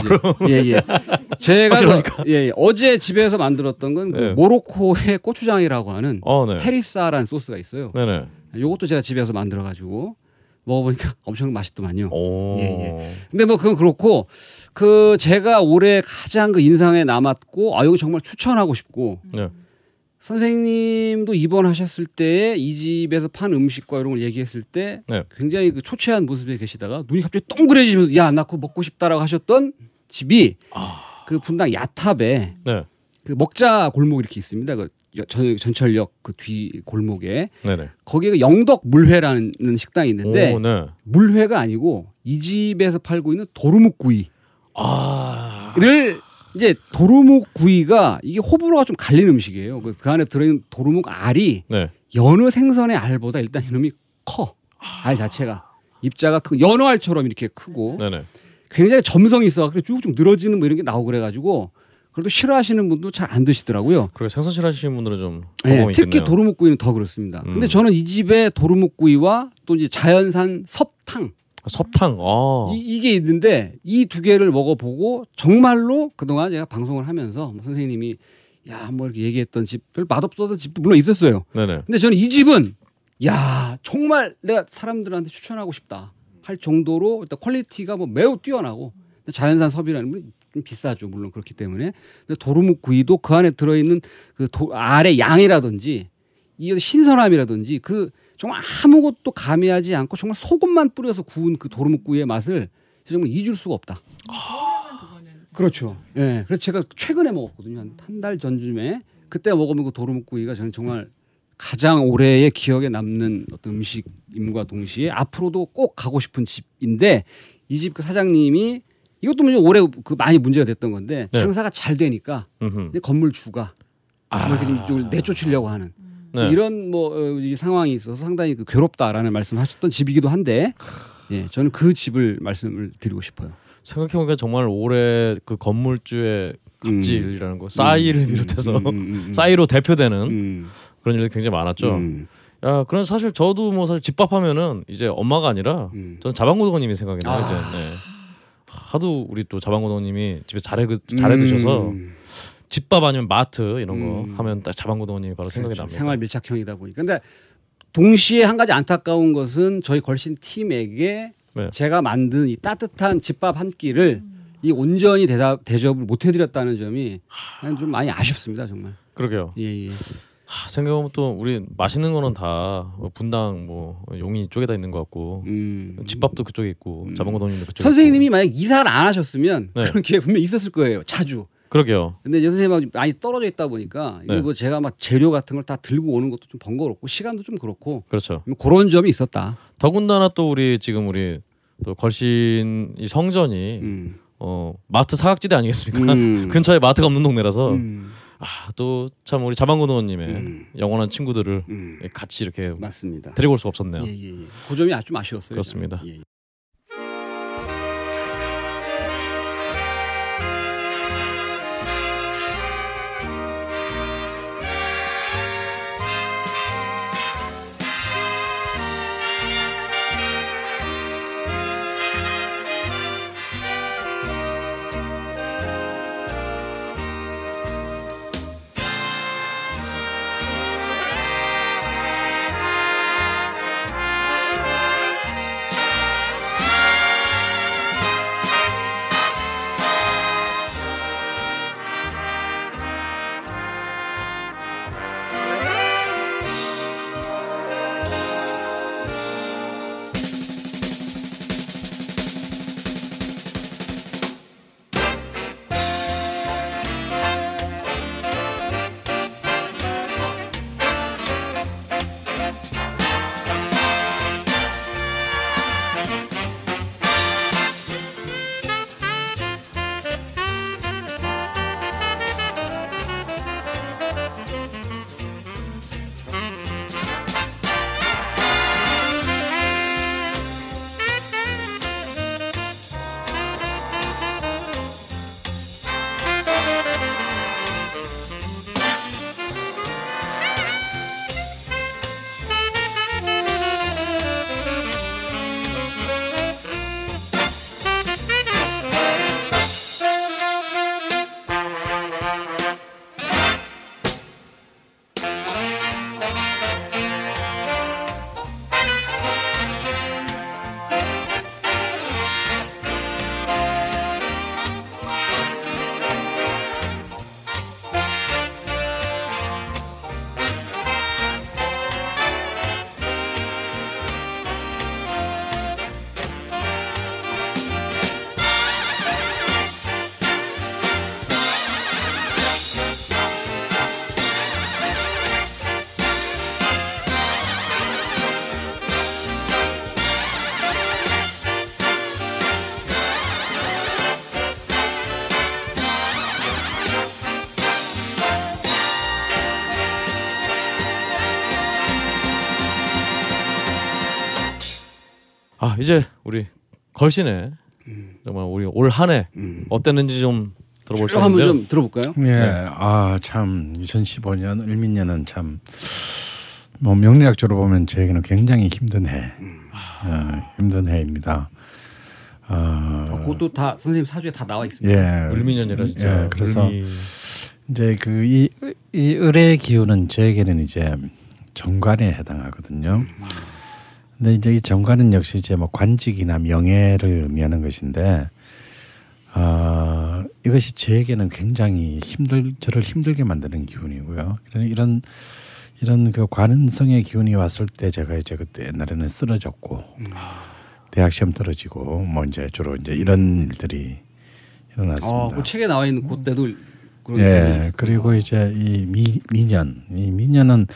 예예 제가 확실하니까. 예, 예. 어제 집에서 만들었던 건 그 네. 모로코의 고추장이라고 하는 어, 네. 페리사라는 소스가 있어요. 네네. 요것도 제가 집에서 만들어 가지고 먹어보니까 엄청 맛있더만요. 오. 예, 근데 뭐 그건 그렇고 그 제가 올해 가장 그 인상에 남았고 아 이거 정말 추천하고 싶고 네. 선생님도 입원하셨을 때 이 집에서 판 음식과 이런 걸 얘기했을 때 네. 굉장히 그 초췌한 모습에 계시다가 눈이 갑자기 동그래지면서 야나 그거 먹고 싶다라고 하셨던 집이 그 분당 야탑에 네. 그 먹자 골목 이렇게 있습니다. 그 여- 전, 전철역 그 뒤 골목에 네네. 거기에 그 영덕 물회라는 식당이 있는데 오, 네. 물회가 아니고 이 집에서 팔고 있는 도루묵구이를 아. 이제 도루묵 구이가 이게 호불호가 좀 갈리는 음식이에요. 그, 그 안에 들어있는 도루묵 알이 네. 여느 생선의 알보다 일단 이놈이 커. 알 자체가 입자가 크 연어 알처럼 이렇게 크고 네네. 굉장히 점성이 있어. 그래 쭉쭉 늘어지는 뭐 이런 게 나오고 그래가지고 그래도 싫어하시는 분도 잘 안 드시더라고요. 그리고 생선 싫어하시는 분들은 좀 예, 경험이 특히 있겠네요. 도루묵구이는 더 그렇습니다. 음. 근데 저는 이 집에 도루묵구이와 또 이제 자연산 섭탕 섭탕. 아. 이, 이게 있는데 이 두 개를 먹어보고 정말로 그동안 제가 방송을 하면서 뭐 선생님이 야 뭐 이렇게 얘기했던 집 별 맛없었던 집도 물론 있었어요. 네네. 근데 저는 이 집은 야 정말 내가 사람들한테 추천하고 싶다 할 정도로 일단 quality가 뭐 매우 뛰어나고 자연산 섭이라는 건좀 비싸죠 물론 그렇기 때문에 도루묵 구이도 그 안에 들어있는 그 도, 알의 양이라든지 이 신선함이라든지 그 정말 아무것도 가미하지 않고 정말 소금만 뿌려서 구운 그 도루묵 구이의 맛을 정말 잊을 수가 없다. 그렇죠. 예. 그래서 제가 최근에 먹었거든요. 한한달 전쯤에 그때 먹으면 그 도루묵구이가 저는 정말 가장 올해의 기억에 남는 어떤 음식임과 동시에 앞으로도 꼭 가고 싶은 집인데 이 집 그 사장님이 이것도 뭐 올해 그 많이 문제가 됐던 건데 네. 장사가 잘 되니까 건물주가 아. 뭐 이렇게 좀 내쫓으려고 하는 네. 이런 뭐 어, 이 상황이 있어서 상당히 그 괴롭다라는 말씀하셨던 집이기도 한데 예, 저는 그 집을 말씀을 드리고 싶어요. 생각해보니까 정말 올해 그 건물주의 갑질이라는 거, 싸이를 비롯해서 음, 음, 음, 음. 싸이로 대표되는 음, 그런 일이 굉장히 많았죠. 음, 야, 그런 사실 저도 뭐 사실 집밥하면은 이제 엄마가 아니라 음. 저는 자방고등어님이 생각이 나요. 아. 이제 네. 하도 우리 또 자방고등어님이 집에 잘해 그- 잘해 드셔서 음. 집밥 아니면 마트 이런 거 음. 하면 딱 자방고등어님이 바로 생각이 그렇죠. 납니다. 생활 밀착형이다 보니까. 근데 동시에 한 가지 안타까운 것은 저희 걸신 팀에게 네. 제가 만든 이 따뜻한 집밥 한 끼를 이 온전히 대답 대접을 못 해드렸다는 점이 좀 많이 아쉽습니다 정말. 그러게요. 예 예. 하, 생각해보면 또 우리 맛있는 거는 다뭐 분당 뭐 용인 쪽에다 있는 것 같고 음. 집밥도 그쪽에 있고 음. 자방고등어님도 그쪽에 선생님이 있고. 만약 이사를 안 하셨으면 네. 그런 기회 분명 히 있었을 거예요 자주. 그러게요. 근데 이제 선생님하고 많이 떨어져 있다 보니까 이게 네. 뭐 제가 막 재료 같은 걸 다 들고 오는 것도 좀 번거롭고 시간도 좀 그렇고 그렇죠. 뭐 그런 점이 있었다. 더군다나 또 우리 지금 우리 또 걸신 이 성전이 음. 어 마트 사각지대 아니겠습니까? 음. 근처에 마트가 없는 동네라서 음. 아또 참 우리 자방고등어님의 음. 영원한 친구들을 음. 같이 이렇게 맞습니다. 데리고 올수 없었네요. 예, 예, 예. 그 점이 아주 좀 아쉬웠어요. 그렇습니다. 이제 우리 걸신의 정말 우리 올 한해 음. 어땠는지 좀 들어볼 쭉 한번. 좀 들어볼까요? 예, 아참 2015년 을민년은 참 뭐 명리학적으로 보면 저에게는 굉장히 힘든 해, 어, 힘든 해입니다. 어, 어, 그것도 다 선생님 사주에 다 나와 있습니다. 예, 을미년이라 진짜. 예, 그래서 을미- 이제 그이 이 을의 기운은 저에게는 이제 정관에 해당하거든요. 근데 이제 이 정관은 역시 이제 뭐 관직이나 명예를 의미하는 것인데 어, 이것이 저에게는 굉장히 힘들 저를 힘들게 만드는 기운이고요. 그런 이런 이런 그 관성의 기운이 왔을 때 제가 이제 그때 옛날에는 쓰러졌고 대학 시험 떨어지고 뭐 이제 주로 이제 이런 일들이 일어났습니다. 어, 그 책에 나와 있는 그때도 예. 그리고 이제 이 미, 미년, 이 미년은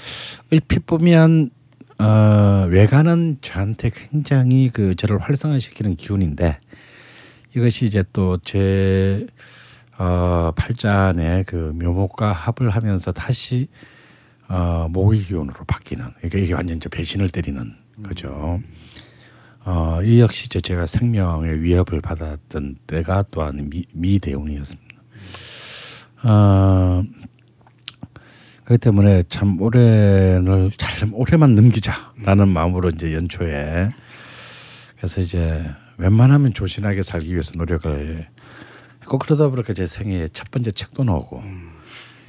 얼핏 보면 어, 외관은 저한테 굉장히 그 저를 활성화시키는 기운인데 이것이 이제 또제 어, 팔자의 그 묘목과 합을 하면서 다시 어, 모의 기운으로 바뀌는 그러니까 이게 완전 저 배신을 때리는 거죠. 어, 이 역시 이제 제가 생명의 위협을 받았던 때가 또한 미, 미대운이었습니다. 어, 그렇기 때문에 참 올해를 잘 올해만 넘기자라는 마음으로 이제 연초에 그래서 이제 웬만하면 조신하게 살기 위해서 노력을 했고 그러다 보니까 제 생애 첫 번째 책도 나오고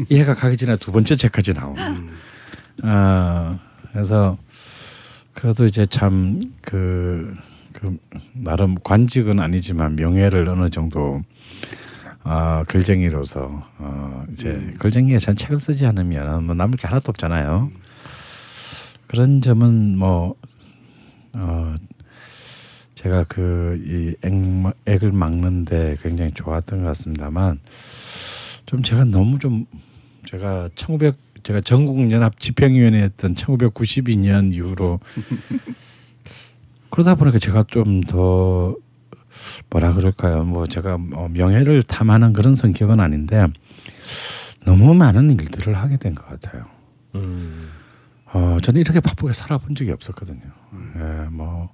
이 해가 가기 전에 두 번째 책까지 나오고. 어, 그래서 그래도 이제 참그 그 나름 관직은 아니지만 명예를 어느 정도 어, 글쟁이로서 어, 이제 글쟁이가 전 책을 쓰지 않으면 뭐 남을 게 하나도 없잖아요. 그런 점은 뭐 어, 제가 그이 액을 막는데 굉장히 좋았던 것 같습니다만 좀 제가 너무 좀 제가 1900 제가 전국연합 집행위원회 했던 1992년 이후로 그러다 보니까 제가 좀 더 뭐라 그럴까요? 뭐 제가 뭐 명예를 탐하는 그런 성격은 아닌데 너무 많은 일들을 하게 된 것 같아요. 음. 어, 저는 이렇게 바쁘게 살아본 적이 없었거든요. 예, 뭐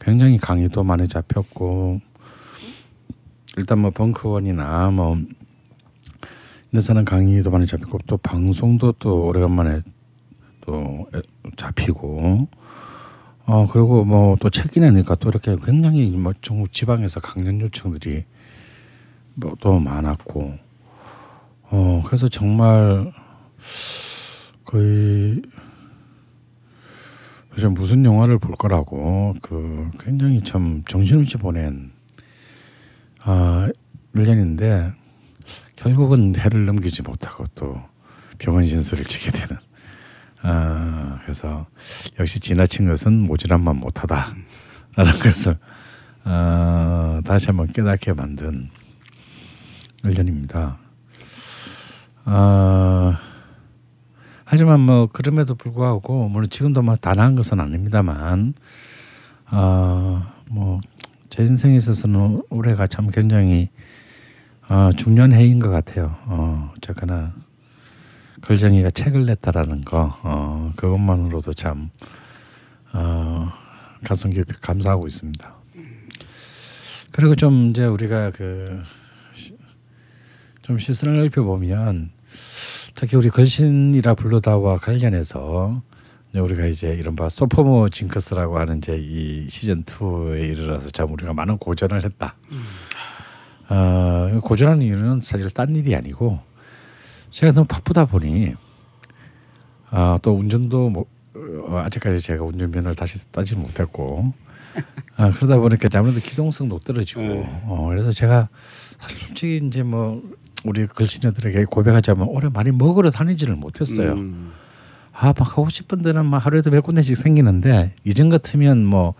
굉장히 강의도 많이 잡혔고 일단 뭐 벙커원이나 뭐 인사는 강의도 많이 잡히고 또 방송도 또 오래간만에 또 에- 잡히고 어 그리고 뭐 또 책이 내니까 또 이렇게 굉장히 뭐 전국 지방에서 강연 요청들이 뭐 또 많았고 어 그래서 정말 거의 그래서 무슨 영화를 볼 거라고 그 굉장히 참 정신없이 보낸 아 1년인데 결국은 해를 넘기지 못하고 또 병원 신세를 지게 되는 아 그래서 역시 지나친 것은 모질함만 못하다라는 것을 아, 다시 한번 깨닫게 만든 1년입니다. 아 하지만 뭐 그럼에도 불구하고 물론 지금도 뭐 단아한 것은 아닙니다만 아뭐제 인생에 있어서는 올해가 참 굉장히 어, 중요한 해인 것 같아요. 어, 어쨌거나 걸정이가 책을 냈다라는 거 어, 그것만으로도 참 어, 가슴 깊이 감사하고 있습니다. 그리고 좀 이제 우리가 그 좀 시선을 넓혀 보면 특히 우리 걸신이라 불러다와 관련해서 이제 우리가 이제 이른바 소포모 징크스라고 하는 이제 이 시즌 2에 이르러서 참 우리가 많은 고전을 했다. 어, 고전하는 이유는 사실 딴 일이 아니고 제가 너무 바쁘다 보니 아, 또 운전도 뭐, 어, 아직까지 제가 운전면허를 다시 따지 못했고 아, 그러다 보니까 아무래도 기동성도 떨어지고 어, 그래서 제가 사실 솔직히 이제 뭐 우리 글씨녀들에게 고백하자면 올해 많이 먹으러 다니지를 못했어요. 음. 아, 막 가고 싶은 데는 막 하루에도 몇 군데씩 생기는데 이전 같으면 뭐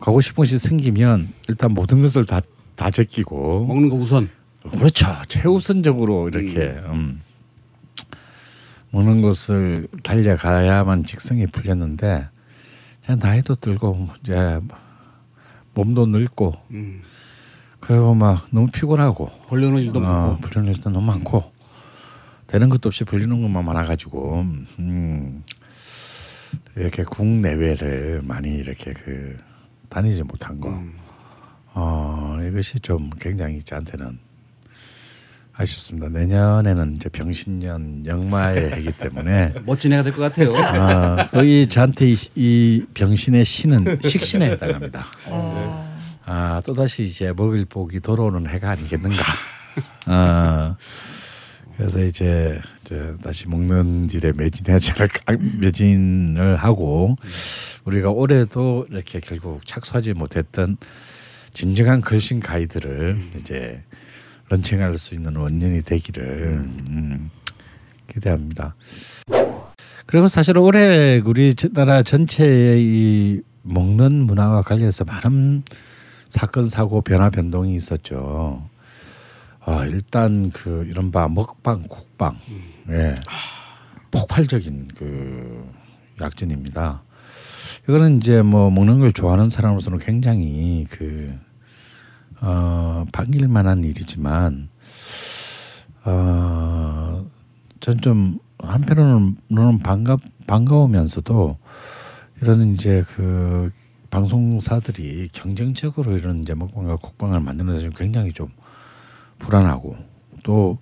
가고 싶은 곳이 생기면 일단 모든 것을 다 다 제끼고 먹는 거 우선. 그렇죠 최우선적으로 이렇게 음. 먹는 것을 달려가야만 직성이 풀렸는데 나이도 들고 이제 몸도 늙고 음. 그리고 막 너무 피곤하고 벌려놓은 일도 어, 많고. 불리는 일도 너무 많고 되는 것도 없이 불리는 것만 많아가지고 음, 이렇게 국내외를 많이 이렇게 그 다니지 못한 거. 음. 어, 이것이 좀 굉장히 저한테는 아쉽습니다. 내년에는 이제 병신년 영마의 해기 때문에 멋진 애가 될 것 같아요. 아, 거의 저한테 이, 이 병신의 신은 식신에 해당합니다. 어. 아, 또다시 이제 먹을 복이 돌아오는 해가 아니겠는가. 아, 그래서 이제, 이제 다시 먹는 일에 매진하지 않을까, 매진을 하고 우리가 올해도 이렇게 결국 착수하지 못했던 진정한 글씨 가이드를 이제 런칭할 수 있는 원년이 되기를 음, 기대합니다. 그리고 사실 올해 우리 나라 전체의 이 먹는 문화와 관련해서 많은 사건 사고 변화 변동이 있었죠. 아 일단 그 이른바 먹방 국방 예 폭발적인 그 약진입니다. 이거는 이제 뭐 먹는 걸 좋아하는 사람으로서는 굉장히 그 어, 반길 만한 일이지만 어, 전좀 한편으로는 반갑 반가우면서도 이런 이제 그 방송사들이 경쟁적으로 이런 이제 먹방과 국방을 만드는 데 굉장히 좀 불안하고 또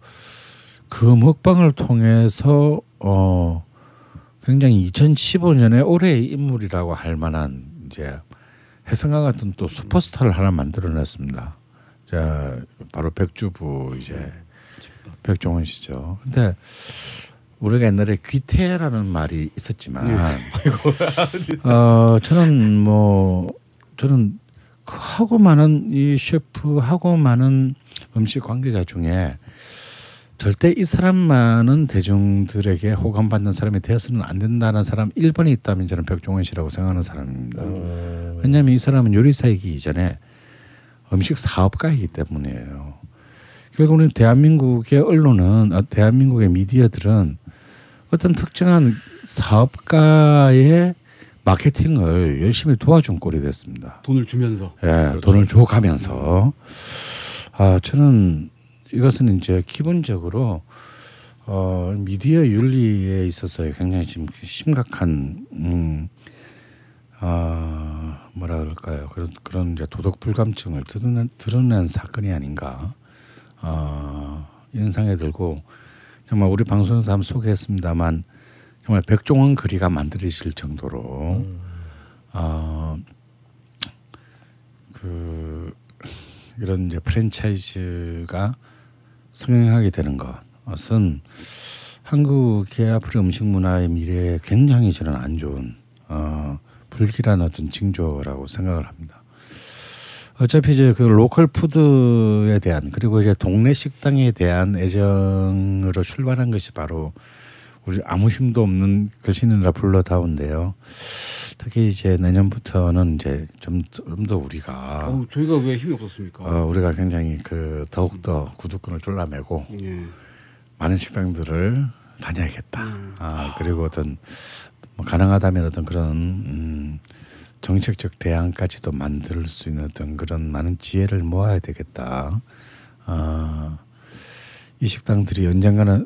그 먹방을 통해서 어 굉장히 2015년에 올해의 인물이라고 할 만한 이제 해성과 같은 또 슈퍼스타를 하나 만들어냈습니다. 자 바로 백주부 이제 백종원 씨죠. 근데 우리가 옛날에 귀태라는 말이 있었지만 어 저는 뭐 저는 그 하고 많은 이 셰프 하고 많은 음식 관계자 중에 절대 이 사람만은 대중들에게 호감받는 사람이 되어서는 안 된다는 사람 1번이 있다면 저는 백종원 씨라고 생각하는 사람입니다. 왜냐하면 이 사람은 요리사이기 이전에 음식 사업가이기 때문이에요. 결국은 대한민국의 언론은 어, 대한민국의 미디어들은 어떤 특정한 사업가의 마케팅을 열심히 도와준 꼴이 됐습니다. 돈을 주면서. 예, 돈을 줘 가면서 아 저는 이것은 이제 기본적으로 어 미디어 윤리에 있어서 굉장히 지금 심각한 음, 아 뭐라 그럴까요? 그런 그런 이제 도덕 불감증을 드러낸, 드러낸 사건이 아닌가. 어, 이런 생각이 들고 정말 우리 방송에서 한번 소개했습니다만 정말 백종원 거리가 만들어질 정도로 어, 그 이런 이제 프랜차이즈가 성행하게 되는 것은 한국의 앞으로 음식 문화의 미래에 굉장히 저는 안 좋은 어, 불길한 어떤 징조라고 생각을 합니다. 어차피 이제 그 로컬 푸드에 대한 그리고 이제 동네 식당에 대한 애정으로 출발한 것이 바로 우리 아무 힘도 없는 글씨느라 불러다운데요. 특히 이제 내년부터는 이제 좀 좀 더 우리가 어, 저희가 왜 힘이 없었습니까? 어, 우리가 굉장히 그 더욱 더 구두끈을 졸라매고 예. 많은 식당들을 다녀야겠다. 아 그리고 어떤 뭐 가능하다면 어떤 그런 음, 정책적 대안까지도 만들 수 있는 어떤 그런 많은 지혜를 모아야 되겠다. 아, 이 식당들이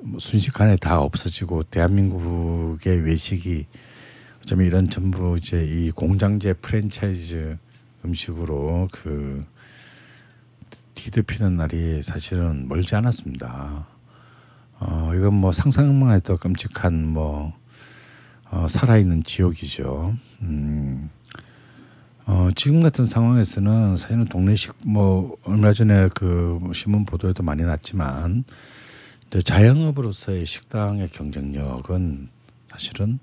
뭐 순식간에 다 없어지고 대한민국의 외식이 어쩌면 이런 전부 이제 이 공장제 프랜차이즈 음식으로 그 뒤덮이는 날이 사실은 멀지 않았습니다. 어 이건 뭐 상상만 해도 끔찍한 뭐 어, 살아있는 지옥이죠. 음. 어, 지금 같은 상황에서는 사실은 동네식 뭐 얼마 전에 그 신문 보도에도 많이 났지만 자영업으로서의 식당의 경쟁력은 사실은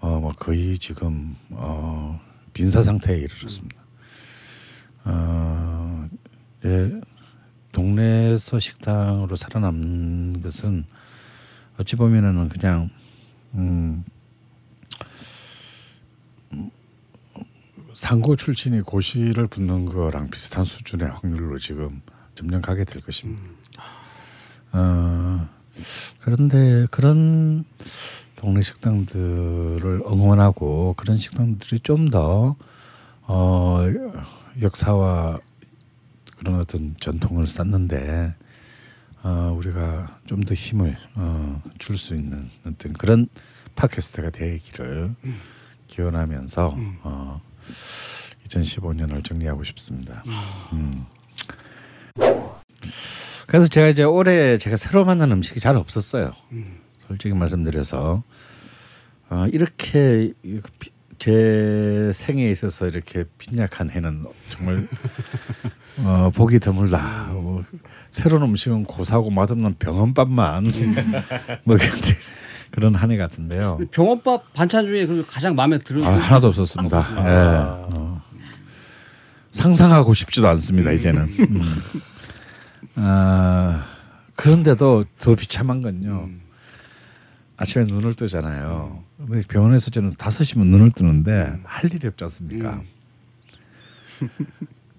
어, 뭐 거의 지금 어, 빈사 상태에 이르렀습니다. 어, 예, 동네에서 식당으로 살아남는 것은 어찌 보면은 그냥 음, 상고 출신이 고시를 붙는 거랑 비슷한 수준의 확률로 지금 점점 가게 될 것입니다. 어, 그런데 그런 동네 식당들을 응원하고 그런 식당들이 좀더 어, 역사와 그런 어떤 전통을 쌓는데 어, 우리가 좀 더 힘을 어, 줄 수 있는 어떤 그런 팟캐스트가 되기를 기원하면서 어, 2015년을 정리하고 싶습니다. 음. 그래서 제가 이제 올해 제가 새로 만난 음식이 잘 없었어요. 솔직히 말씀드려서 어, 이렇게 비- 제 생에 있어서 이렇게 빈약한 해는 정말 어, 보기 드물다. 어, 새로운 음식은 고사고 맛없는 병원밥만 뭐 그런 한 해 같은데요. 병원밥 반찬 중에 그 가장 마음에 들은 아, 하나도 없었습니다. 예. 어. 상상하고 싶지도 않습니다 이제는. 음. 아, 그런데도 더 비참한 건요. 아침에 눈을 뜨잖아요. 근데 병원에서 저는 다섯 시면 눈을 뜨는데 할 일이 없지 않습니까?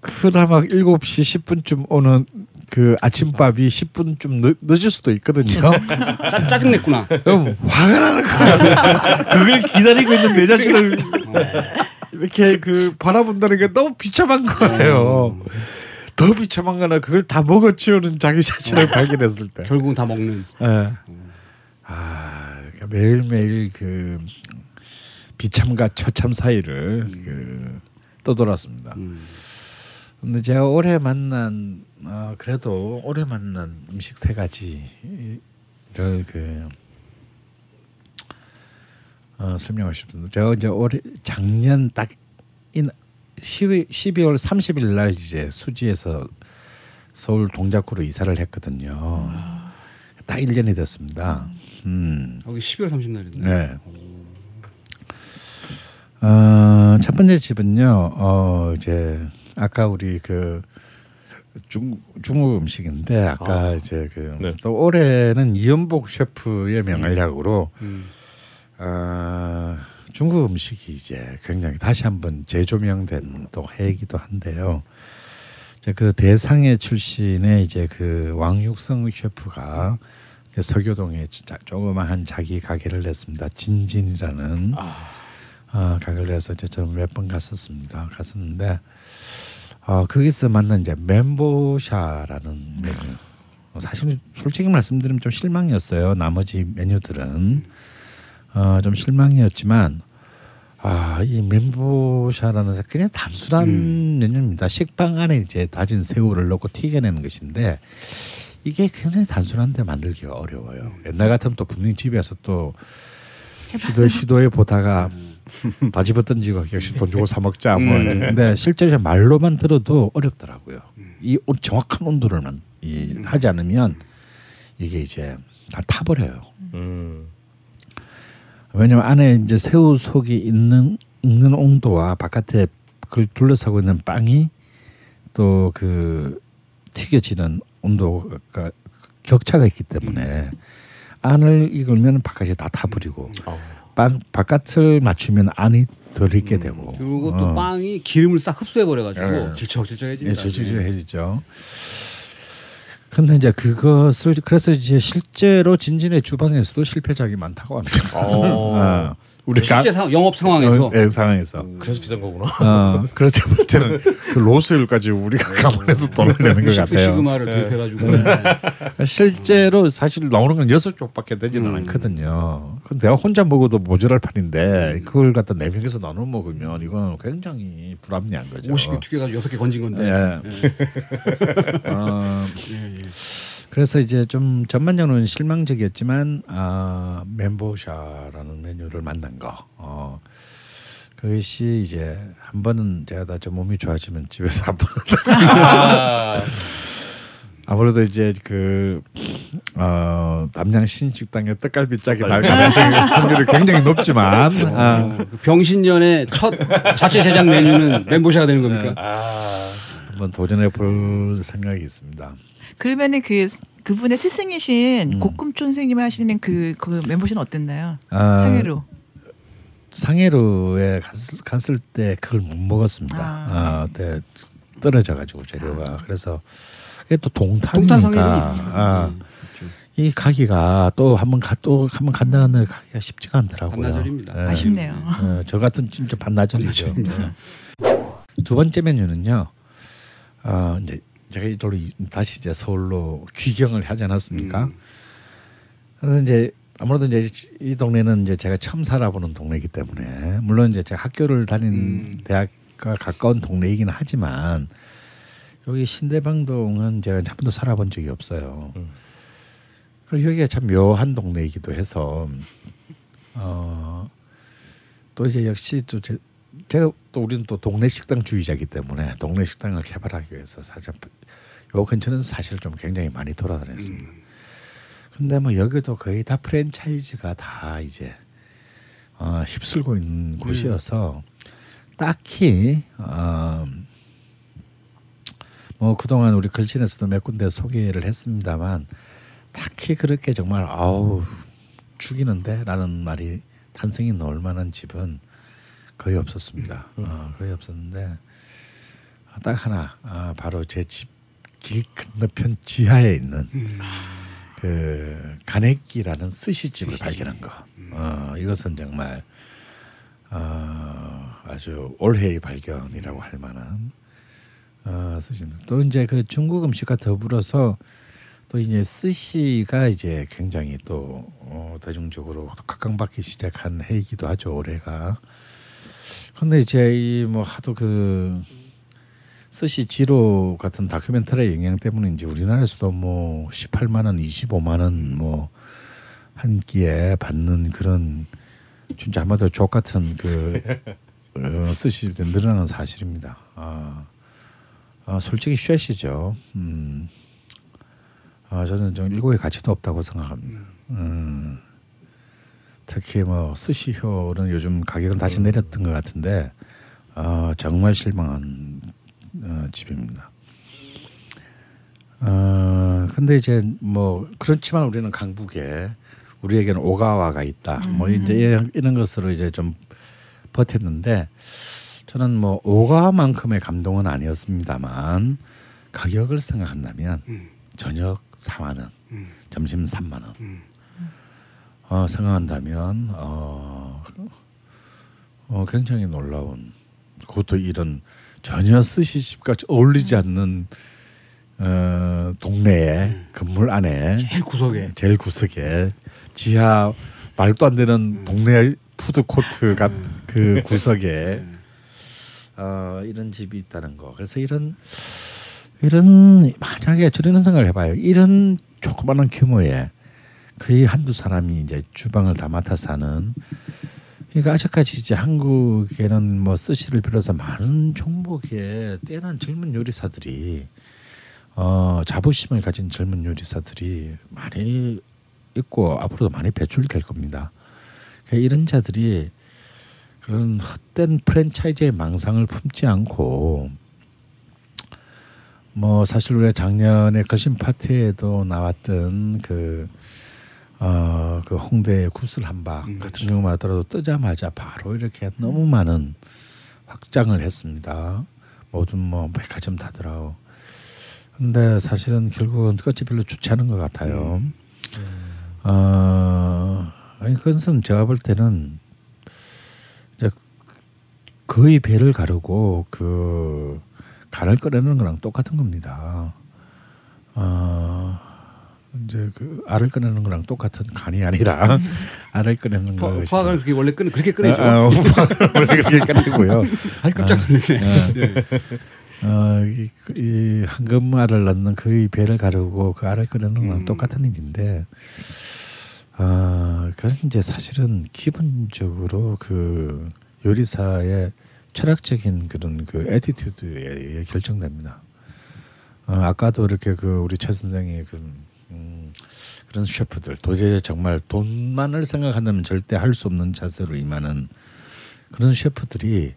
그나마 일곱 시 10분쯤 오는 그 아침밥이 10분쯤 늦, 늦을 수도 있거든요. 짜, 짜증 냈구나. 그럼 화가 나는 거야. 그걸 기다리고 있는 내 자신을 이렇게 그 바라본다는 게 너무 비참한 거예요. 더 비참한 거는 그걸 다 먹어치우는 자기 자신을 발견했을 때. 결국은 다 먹는. 예. 아 그러니까 매일 매일 그 비참과 처참 사이를 그 떠돌았습니다. 음. 근데 제가 올해 만난 어, 그래도 올해 만난 음식 세 가지를 그 어, 설명하고 싶습니다. 제가 이제 올해 작년 딱 인 12, 12월 30일 날 이제 수지에서 서울 동작구로 이사를 했거든요. 딱 1년이 됐습니다. 음. 여기 12월 30날인데. 네. 어, 첫 번째 집은요. 어, 이제 아까 우리 그 중, 중국 음식인데 아까 이제 그또 네. 올해는 이연복 셰프의 명알약으로 음. 어, 중국 음식이 이제 굉장히 다시 한번 재조명된 또 해이기도 한데요. 이제 그 대상의 출신의 이제 그 왕육성 셰프가 서교동에 진짜 조그마한 자기 가게를 냈습니다. 진진이라는 어, 가게를 해서 이제 저는 몇 번 갔었습니다. 갔었는데 어, 거기서 만난 이제 멘보샤라는 메뉴. 어, 사실은 솔직히 말씀드리면 좀 실망이었어요. 나머지 메뉴들은 어, 좀 실망이었지만 아, 이 멘보샤라는 그냥 단순한 메뉴입니다. 식빵 안에 이제 다진 새우를 넣고 튀겨내는 것인데 이게 굉장히 단순한데 만들기가 어려워요. 옛날 같으면 또 분명히 집에서 또 시도해 시도해 보다가 바지 벗던지고 역시 돈 주고 사 먹자 뭐. 근데 실제 말로만 들어도 어렵더라고요. 이 온- 정확한 온도를 만, 이, 하지 않으면 이게 이제 다 타버려요. 음. 왜냐면 안에 이제 새우 속이 있는 있는 온도와 바깥에 그걸 둘러싸고 있는 빵이 또 그 튀겨지는 온도가 격차가 있기 때문에 안을 익으면 바깥이 다 타버리고 어. 빵 바깥을 맞추면 안이 덜 익게 되고 그리고 또 어. 빵이 기름을 싹 흡수해 버려 가지고 예. 질척질척해집니다. 예, 질질질해지죠. 근데 이제 그것을 그래서 이제 실제로 진진의 주방에서도 실패작이 많다고 합니다. 어. 아, 우리가 실제 상, 영업 상황에서 예, 상황에서 그래서 비싼 거구나. 어, 그래서 볼 때는 그 로스율까지 우리가 감안해서 돈을 내는 것 같아요. 시그마를 도입해가지고 실제로 사실 나오는 건 여섯 쪽밖에 되지는 음. 않거든요. 근데 내가 혼자 먹어도 모자랄 판인데 그걸 갖다 네 명이서 나눠 먹으면 이건 굉장히 불합리한 거죠. 50개 튀겨가지고 여섯 개 건진 건데. 예. 어, 예, 예. 그래서 이제 좀 전반적으로는 실망적이었지만 아, 멘보샤라는 메뉴를 만난 거. 어, 그것이 이제 한 번은 제가 다 좀 몸이 좋아지면 집에서 한 번. 아. 아무래도 이제 그 어, 담양 신식당의 떡갈비 짝이 날 가능성이 확률이 굉장히 높지만 아, 어, 그 병신년의 첫 자체 제작 메뉴는 멘보샤가 되는 겁니까? 아. 한번 도전해 볼 생각이 있습니다. 그러면은 그 그분의 스승이신 음. 고금촌 선생님이 하시는 그, 그 멤버십은 어땠나요? 아, 상해로. 상해로에 갔을, 갔을 때 그걸 못 먹었습니다. 아. 아, 그때 떨어져 가지고 재료가 그래서 이게 또 동탄 동탄이니까 상해로. 아, 이 가기가 또 한번 가또 한번 간다 하는 가기가 쉽지가 않더라고요. 반나절입니다. 예. 아쉽네요. 어, 저 같은 진짜 반나절이죠. 어. 두 번째 메뉴는요. 어, 이제 제가 이도로 이- 다시 이제 서울로 귀경을 하지 않았습니까? 음. 그래서 이제 아무래도 이제 이 동네는 이제 제가 처음 살아보는 동네이기 때문에 물론 이제 제가 학교를 다닌 음. 대학 가 가까운 동네이긴 하지만 여기 신대방동은 제가 한 번도 살아본 적이 없어요. 음. 그리고 여기가 참 묘한 동네이기도 해서 어, 또 이제 역시 또 제, 제가 또 우리는 또 동네 식당 주의자이기 때문에 동네 식당을 개발하기 위해서 사실 요 근처는 사실 좀 굉장히 많이 돌아다녔습니다. 근데 뭐 여기도 거의 다 프랜차이즈가 다 이제 어, 휩쓸고 있는 곳이어서 딱히 어, 뭐 그동안 우리 글진에서도 몇 군데 소개를 했습니다만 딱히 그렇게 정말 아우 죽이는데라는 말이 탄생이 나올 만한 집은 거의 없었습니다. 어, 거의 없었는데 딱 하나 아, 바로 제 집 길 건너편 지하에 있는 그 가네끼라는 스시집을 발견한 거. 어, 이것은 정말 어, 아주 올해의 발견이라고 할 만한 어, 스시입니다. 또 이제 그 중국 음식과 더불어서 또 이제 스시가 이제 굉장히 또 어, 대중적으로 각광받기 시작한 해이기도 하죠 올해가. 근데 이제 이 뭐 하도 그 스시 지로 같은 다큐멘터리 영향 때문인지 우리나라에서도 뭐 18만 원, 25만 원 뭐 한 끼에 받는 그런 진짜 한마디로 족 같은 그 어, 스시 늘어나는 사실입니다. 아, 아 솔직히 쉐시죠. 음. 아 저는 좀 일고의 가치도 없다고 생각합니다. 음. 특히 뭐 스시효는 요즘 가격은 다시 내렸던 것 같은데 어, 정말 실망한 어, 집입니다. 어, 근데 이제 뭐 그렇지만 우리는 강북에 우리에게는 오가와가 있다. 뭐 이제 이런 것으로 이제 좀 버텼는데 저는 뭐 오가와만큼의 감동은 아니었습니다만 가격을 생각한다면 저녁 4만 원, 점심 3만 원. 어, 생각한다면 어, 어, 굉장히 놀라운 그것도 이런 전혀 스시집과 어울리지 않는 어, 동네에 건물 안에. 제일 구석에. 제일 구석에. 지하 말도 안 되는 동네 food court 같그 구석에 어, 이런 집이 있다는 거. 그래서 이런 이런 만약에 저런 생각을 해봐요. 이런 조그마한 규모의 거의 한두 사람이 이제 주방을 다 맡아서 하는 그러니까 아직까지 이제 한국에는 뭐 스시를 비롯해서 많은 종목의 뛰어난 젊은 요리사들이 어 자부심을 가진 젊은 요리사들이 많이 있고 앞으로도 많이 배출될 겁니다. 그러니까 이런 자들이 그런 헛된 프랜차이즈의 망상을 품지 않고 뭐 사실 우리가 작년에 거신 파티에도 나왔던 그 어, 그 홍대 구슬 한박 음, 같은 그렇죠. 경우만 하더라도 뜨자마자 바로 이렇게 너무 많은 확장을 했습니다. 모든 뭐 백화점 다들하고. 근데 사실은 결국은 끝이 별로 좋지 않은 것 같아요. 어, 아니 그것은 제가 볼 때는 이제 거의 배를 가르고 그 간을 꺼내는 거랑 똑같은 겁니다. 어, 이제 그 알을 꺼내는 거랑 똑같은 간이 아니라 알을 꺼내는 포- 것이 포악을 그렇게 원래 끄는 그렇게 끄내죠. 아, 아, 포악을 원래 그렇게 꺼내고요. 아이 깜짝 놀랐네. 네. 어, 이, 이 황금 알을 낳는 그 배를 가르고 그 알을 꺼내는 거랑 음. 똑같은 일인데, 어, 그것은 이제 사실은 기본적으로 그 요리사의 철학적인 그런 그 attitude에 결정됩니다. 어, 아까도 이렇게 그 우리 최 선생이 그 음, 그런 셰프들 도저히 정말 돈만을 생각한다면 절대 할 수 없는 자세로 임하는 그런 셰프들이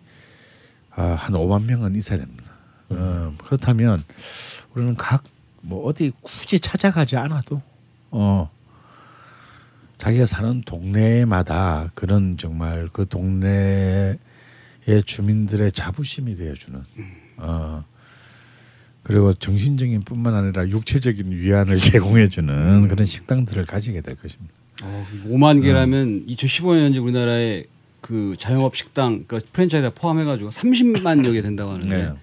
아, 한 5만 명은 있어야 됩니다. 어, 그렇다면 우리는 각 뭐 어디 굳이 찾아가지 않아도 어 자기가 사는 동네마다 그런 정말 그 동네의 주민들의 자부심이 되어주는 어 그리고 정신적인 뿐만 아니라 육체적인 위안을 제공해주는 그런 식당들을 가지게 될 것입니다. 어, 5만 개라면 2015년 현재 우리나라의 그 자영업 식당 그러니까 프랜차이즈 포함해가지고 30만여 개 된다고 하는데 네,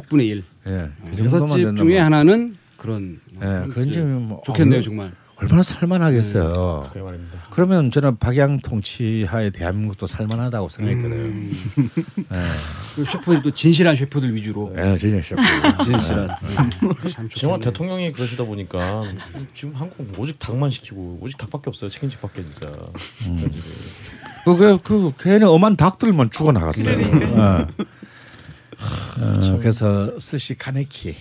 6분의 1. 예, 그 여섯 집 중에 하나는 그런. 예, 그런 점이 뭐 좋겠네요 어느- 정말. 얼마나 살만하겠어요. 그 말입니다. 그러면 저는 박양 통치하에 대한민국도 살만하다고 생각이 들어요. 음. 그 셰프들도 진실한 셰프들 위주로 예, 진짜 셰프. 진실한. 참 정말 좋겠네요. 대통령이 그러시다 보니까 지금 한국 오직 닭만 시키고 오직 닭밖에 없어요. 치킨집밖에 진짜. 그, 그, 그 걔네 엄한 닭들만 죽어 나갔어요. 어. 어, 그래서 스시 카네키를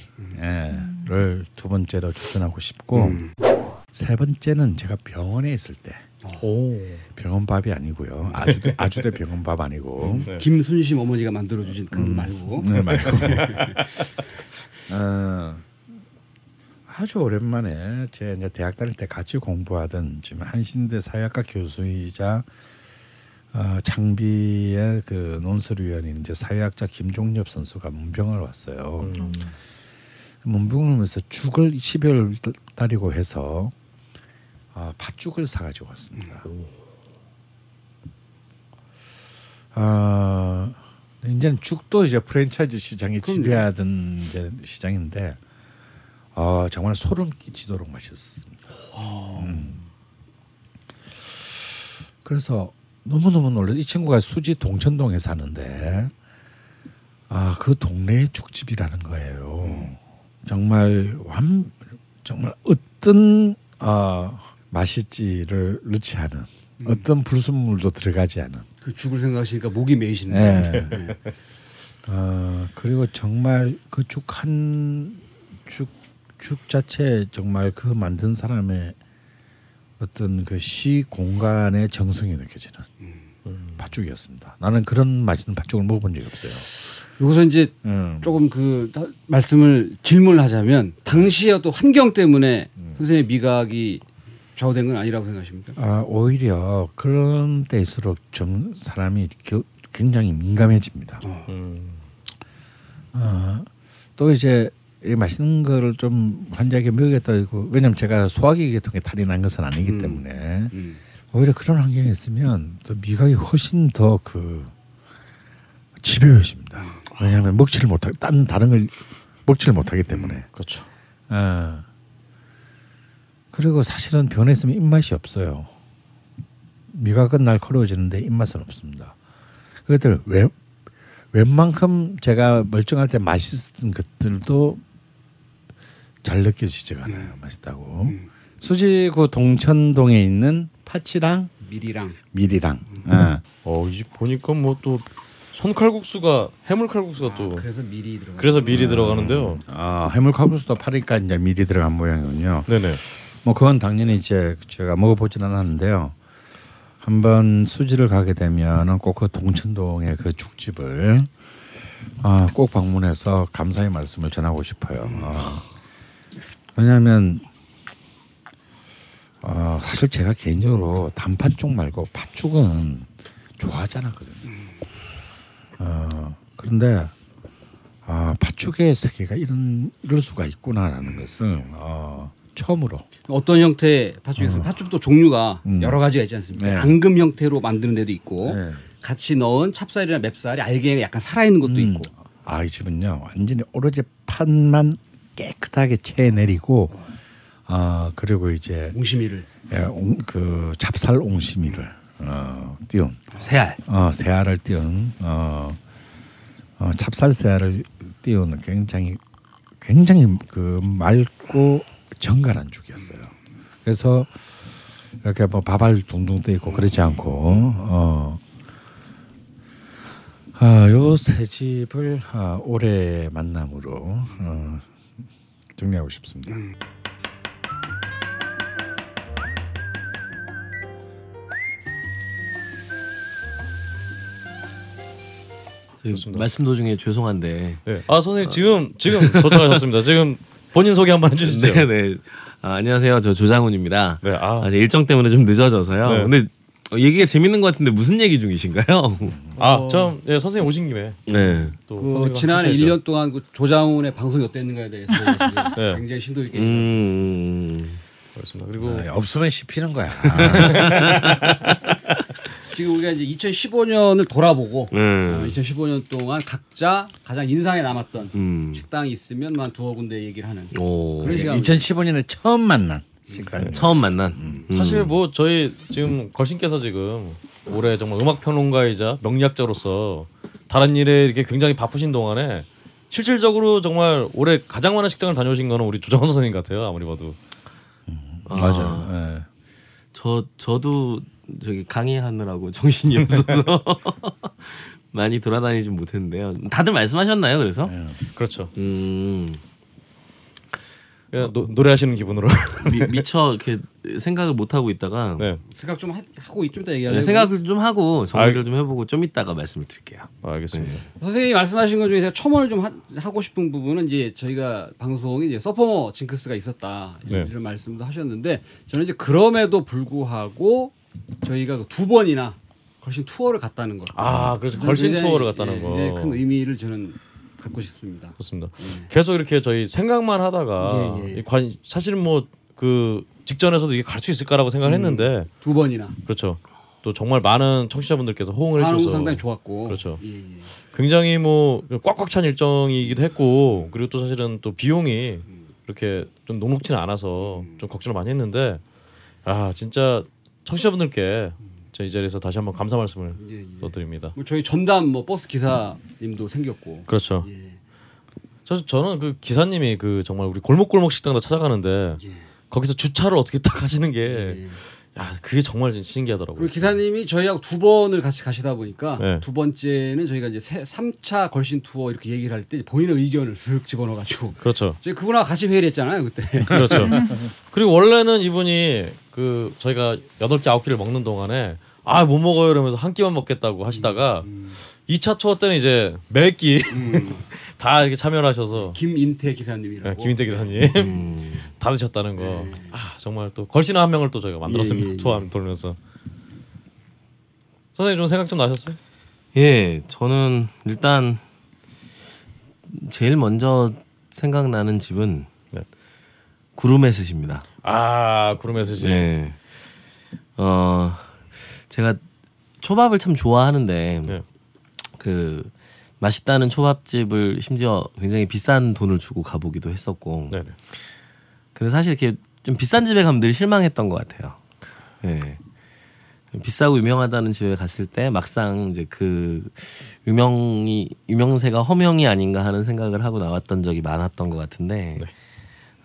두 번째로 추천하고 싶고 세 번째는 제가 병원에 있을 때 오. 병원 밥이 아니고요. 아주대 아주대 병원 밥 아니고 네. 김순심 어머니가 만들어 주신 그 말고 네, 말고 어, 아주 오랜만에 제 이제 대학 다닐 때 같이 공부하던 지금 한신대 사회학과 교수이자 어, 장비의 그 논술위원인 이제 사회학자 김종엽 선수가 문병을 왔어요. 음. 문병을 오면서 죽을 12월 달이고 해서 아, 팥죽을 사가지고 왔습니다. 아 이제는 죽도 이제 프랜차이즈 시장이. 지배하던 이제 시장인데 아 정말 소름 끼치도록 맛있었습니다. 음. 그래서 너무 너무 놀라. 이 친구가 수지 동천동에 사는데 아 그 동네에 죽집이라는 거예요. 정말 완 정말 어떤 아 맛있지를 넣지 않은 어떤 불순물도 들어가지 않은 그 죽을 생각하시니까 목이 메이시네요. 네. 어, 그리고 정말 그 죽한죽죽 자체 정말 그 만든 사람의 어떤 그 시 공간의 정성이 느껴지는 팥죽이었습니다. 나는 그런 맛있는 팥죽을 먹어본 적이 없어요. 여기서 이제 음. 조금 그 다- 말씀을 질문을 하자면 당시의 어떤 환경 때문에 음. 선생님의 미각이 좌우된 건 아니라고 생각하십니까? 아, 오히려 그런 때일수록 좀 사람이 겨- 굉장히 민감해집니다. 음. 어, 또 이제 이 맛있는 거를 좀 환자에게 먹이겠다 이고 왜냐면 제가 소화기 계통에 탈이 난 것은 아니기 음. 때문에 음. 오히려 그런 환경에 있으면 또 미각이 훨씬 더그 지배해집니다. 왜냐하면 먹지를 못하 딴 다른 걸 먹지를 못하기 때문에. 그렇죠. 어. 그리고 사실은 있으면 입맛이 없어요. 미각은 날카로워지는데 입맛은 없습니다. 그것들 왜 웬만큼 제가 멀쩡할 때 맛있었던 것들도 잘 느껴지지가 않아요. 맛있다고. 음. 수지구 동천동에 있는 파치랑 미리랑 밀이랑. 음. 어. 어, 이집 보니까 뭐 또 손칼국수가 해물 칼국수가 또 아, 그래서 미리 들어가. 그래서 미리 들어가는데요. 아, 해물 칼국수도 파니까 이제 밀이 들어간 모양이군요. 네네. 뭐 그건 당연히 이제 제가 먹어보진 않았는데요. 한번 수지를 가게 되면은 꼭 그 동천동의 그 죽집을 아, 꼭 방문해서 감사의 말씀을 전하고 싶어요. 어. 왜냐하면 어, 사실 제가 개인적으로 단팥 쪽 말고 팥죽은 좋아하지 않았거든요. 어, 그런데 아, 팥죽의 세계가 이런 이럴 수가 있구나라는 것을 어, 처음으로 어떤 형태의 팥죽에서 팥죽도 종류가 음. 여러 가지가 있지 않습니까? 네. 앙금 형태로 만드는 데도 있고 네. 같이 넣은 찹쌀이나 맵쌀이 알갱이가 약간 살아있는 것도 음. 있고 아, 이 집은요 완전히 오로지 판만 깨끗하게 채내리고 아 그리고 이제 옹심이를 예, 옹, 그 찹쌀 옹심이를 어, 띄운 새알 어, 새알을 띄운 어, 어, 찹쌀 새알을 띄운 굉장히 굉장히 그 맑고 정갈한 죽이었어요. 그래서 이렇게 뭐 밥알 둥둥 떠 있고 그러지 않고 어. 아, 요세 집을 아, 올해 만남으로 어, 정리하고 싶습니다. 말씀 도중에 죄송한데 네. 아 선생님 지금 지금 도착하셨습니다. 지금 본인 소개 한번 해주시죠. 네, 네. 아, 안녕하세요. 저 조장훈입니다. 네, 아. 아, 제 일정 때문에 좀 늦어져서요. 네. 근데 어, 얘기가 재밌는 것 같은데 무슨 얘기 중이신가요? 아, 좀 예, 선생님 오신 김에 네. 또 그 지난해 하셔야죠. 1년 동안 그 조장훈의 방송이 어땠는가에 대해서 네. 굉장히 심도 있게 음. 그렇습니다. 그리고 아, 없으면 씹히는 거야. 지금 우리가 이제 2015년을 돌아보고 음. 어, 2015년 동안 각자 가장 인상에 남았던 음. 식당이 있으면 한 두어 군데 얘기를 하는 오. 그런 시간 2015년에 처음 만난 식단 처음 만난. 음. 사실 뭐 저희 지금 걸신께서 지금 올해 정말 음악 평론가이자 명리학자로서 다른 일에 이렇게 굉장히 바쁘신 동안에 실질적으로 정말 올해 가장 많은 식당을 다녀오신 거는 우리 조정원 선생님 같아요. 아무리 봐도. 아, 맞아요. 예. 저 저도 저기 강의하느라고 정신이 없어서 많이 돌아다니진 못했는데요. 다들 말씀하셨나요? 그래서 예. 그렇죠. 음, 그냥 노, 노래하시는 기분으로. 미, 미처 이렇게 생각을 못 하고 있다가 네. 생각 좀 하, 고좀 이따 네, 얘기하려고. 생각을 좀 하고 정리를 좀 해보고 좀 이따가 말씀을 드릴게요. 알겠습니다. 선생님이 말씀하신 것 중에서 첨언을 좀 하, 고 싶은 부분은 이제 저희가 방송이 이제 sophomore 징크스가 있었다 네. 이런 말씀도 하셨는데 저는 이제 그럼에도 불구하고 저희가 그두 번이나 걸신 투어를 갔다는 것. 아, 그렇죠. 걸신 투어를 갔다는 예, 거. 굉장히 큰 의미를 저는 갖고 싶습니다. 그렇습니다. 예. 계속 이렇게 저희 생각만 하다가 예, 예. 이 관, 사실은 뭐그 직전에서도 이게 갈 수 있을까라고 생각을 했는데 두 번이나 그렇죠. 또 정말 많은 청취자분들께서 호응을 해주셔서 상당히 좋았고. 그렇죠. 예, 예. 굉장히 뭐 꽉꽉 찬 일정이기도 했고 그리고 또 사실은 또 비용이 이렇게 좀 녹록지는 않아서 좀 걱정을 많이 했는데 아 진짜 청취자분들께 저이 자리에서 다시 한번 감사 말씀을 예, 예. 또 드립니다. 뭐 저희 전담 뭐 버스 기사님도 생겼고. 그렇죠. 예. 저 저는 그 기사님이 그 정말 우리 골목골목 식당 다 찾아가는데 예. 거기서 주차를 어떻게 딱 하시는 게 예. 야 그게 정말 신기하더라고요. 기사님이 저희하고 두 번을 같이 가시다 보니까 네. 두 번째는 저희가 이제 세, 3차 걸신 투어 이렇게 얘기를 할 때 본인의 의견을 슥 집어넣어 가지고 그렇죠. 저희 그분하고 같이 회의를 했잖아요 그때. 그렇죠. 그리고 원래는 이분이 그 저희가 여덟 개 아홉 개를 먹는 동안에 아 못 먹어요 이러면서 한 끼만 먹겠다고 하시다가 이 2차 투어 때는 이제 매끼 다 이렇게 참여를 하셔서 김인태 기사님이라고. 네, 김인태 기사님 음. 다 드셨다는 거. 아 정말 또 걸신 한 명을 또 저희가 만들었습니다. 예, 예, 예. 투어 돌면서. 선생님 좀 생각 좀 나셨어요? 예, 저는 일단 제일 먼저 생각나는 집은 네. 구름에스입니다. 아 구름에서 네. 어 제가 초밥을 참 좋아하는데 네. 그 맛있다는 초밥집을 심지어 굉장히 비싼 돈을 주고 가보기도 했었고 네네. 근데 사실 이렇게 좀 비싼 집에 가면 늘 실망했던 것 같아요. 예. 비싸고 유명하다는 집에 갔을 때 막상 이제 그 유명이 유명세가 허명이 아닌가 하는 생각을 하고 나왔던 적이 많았던 것 같은데 네.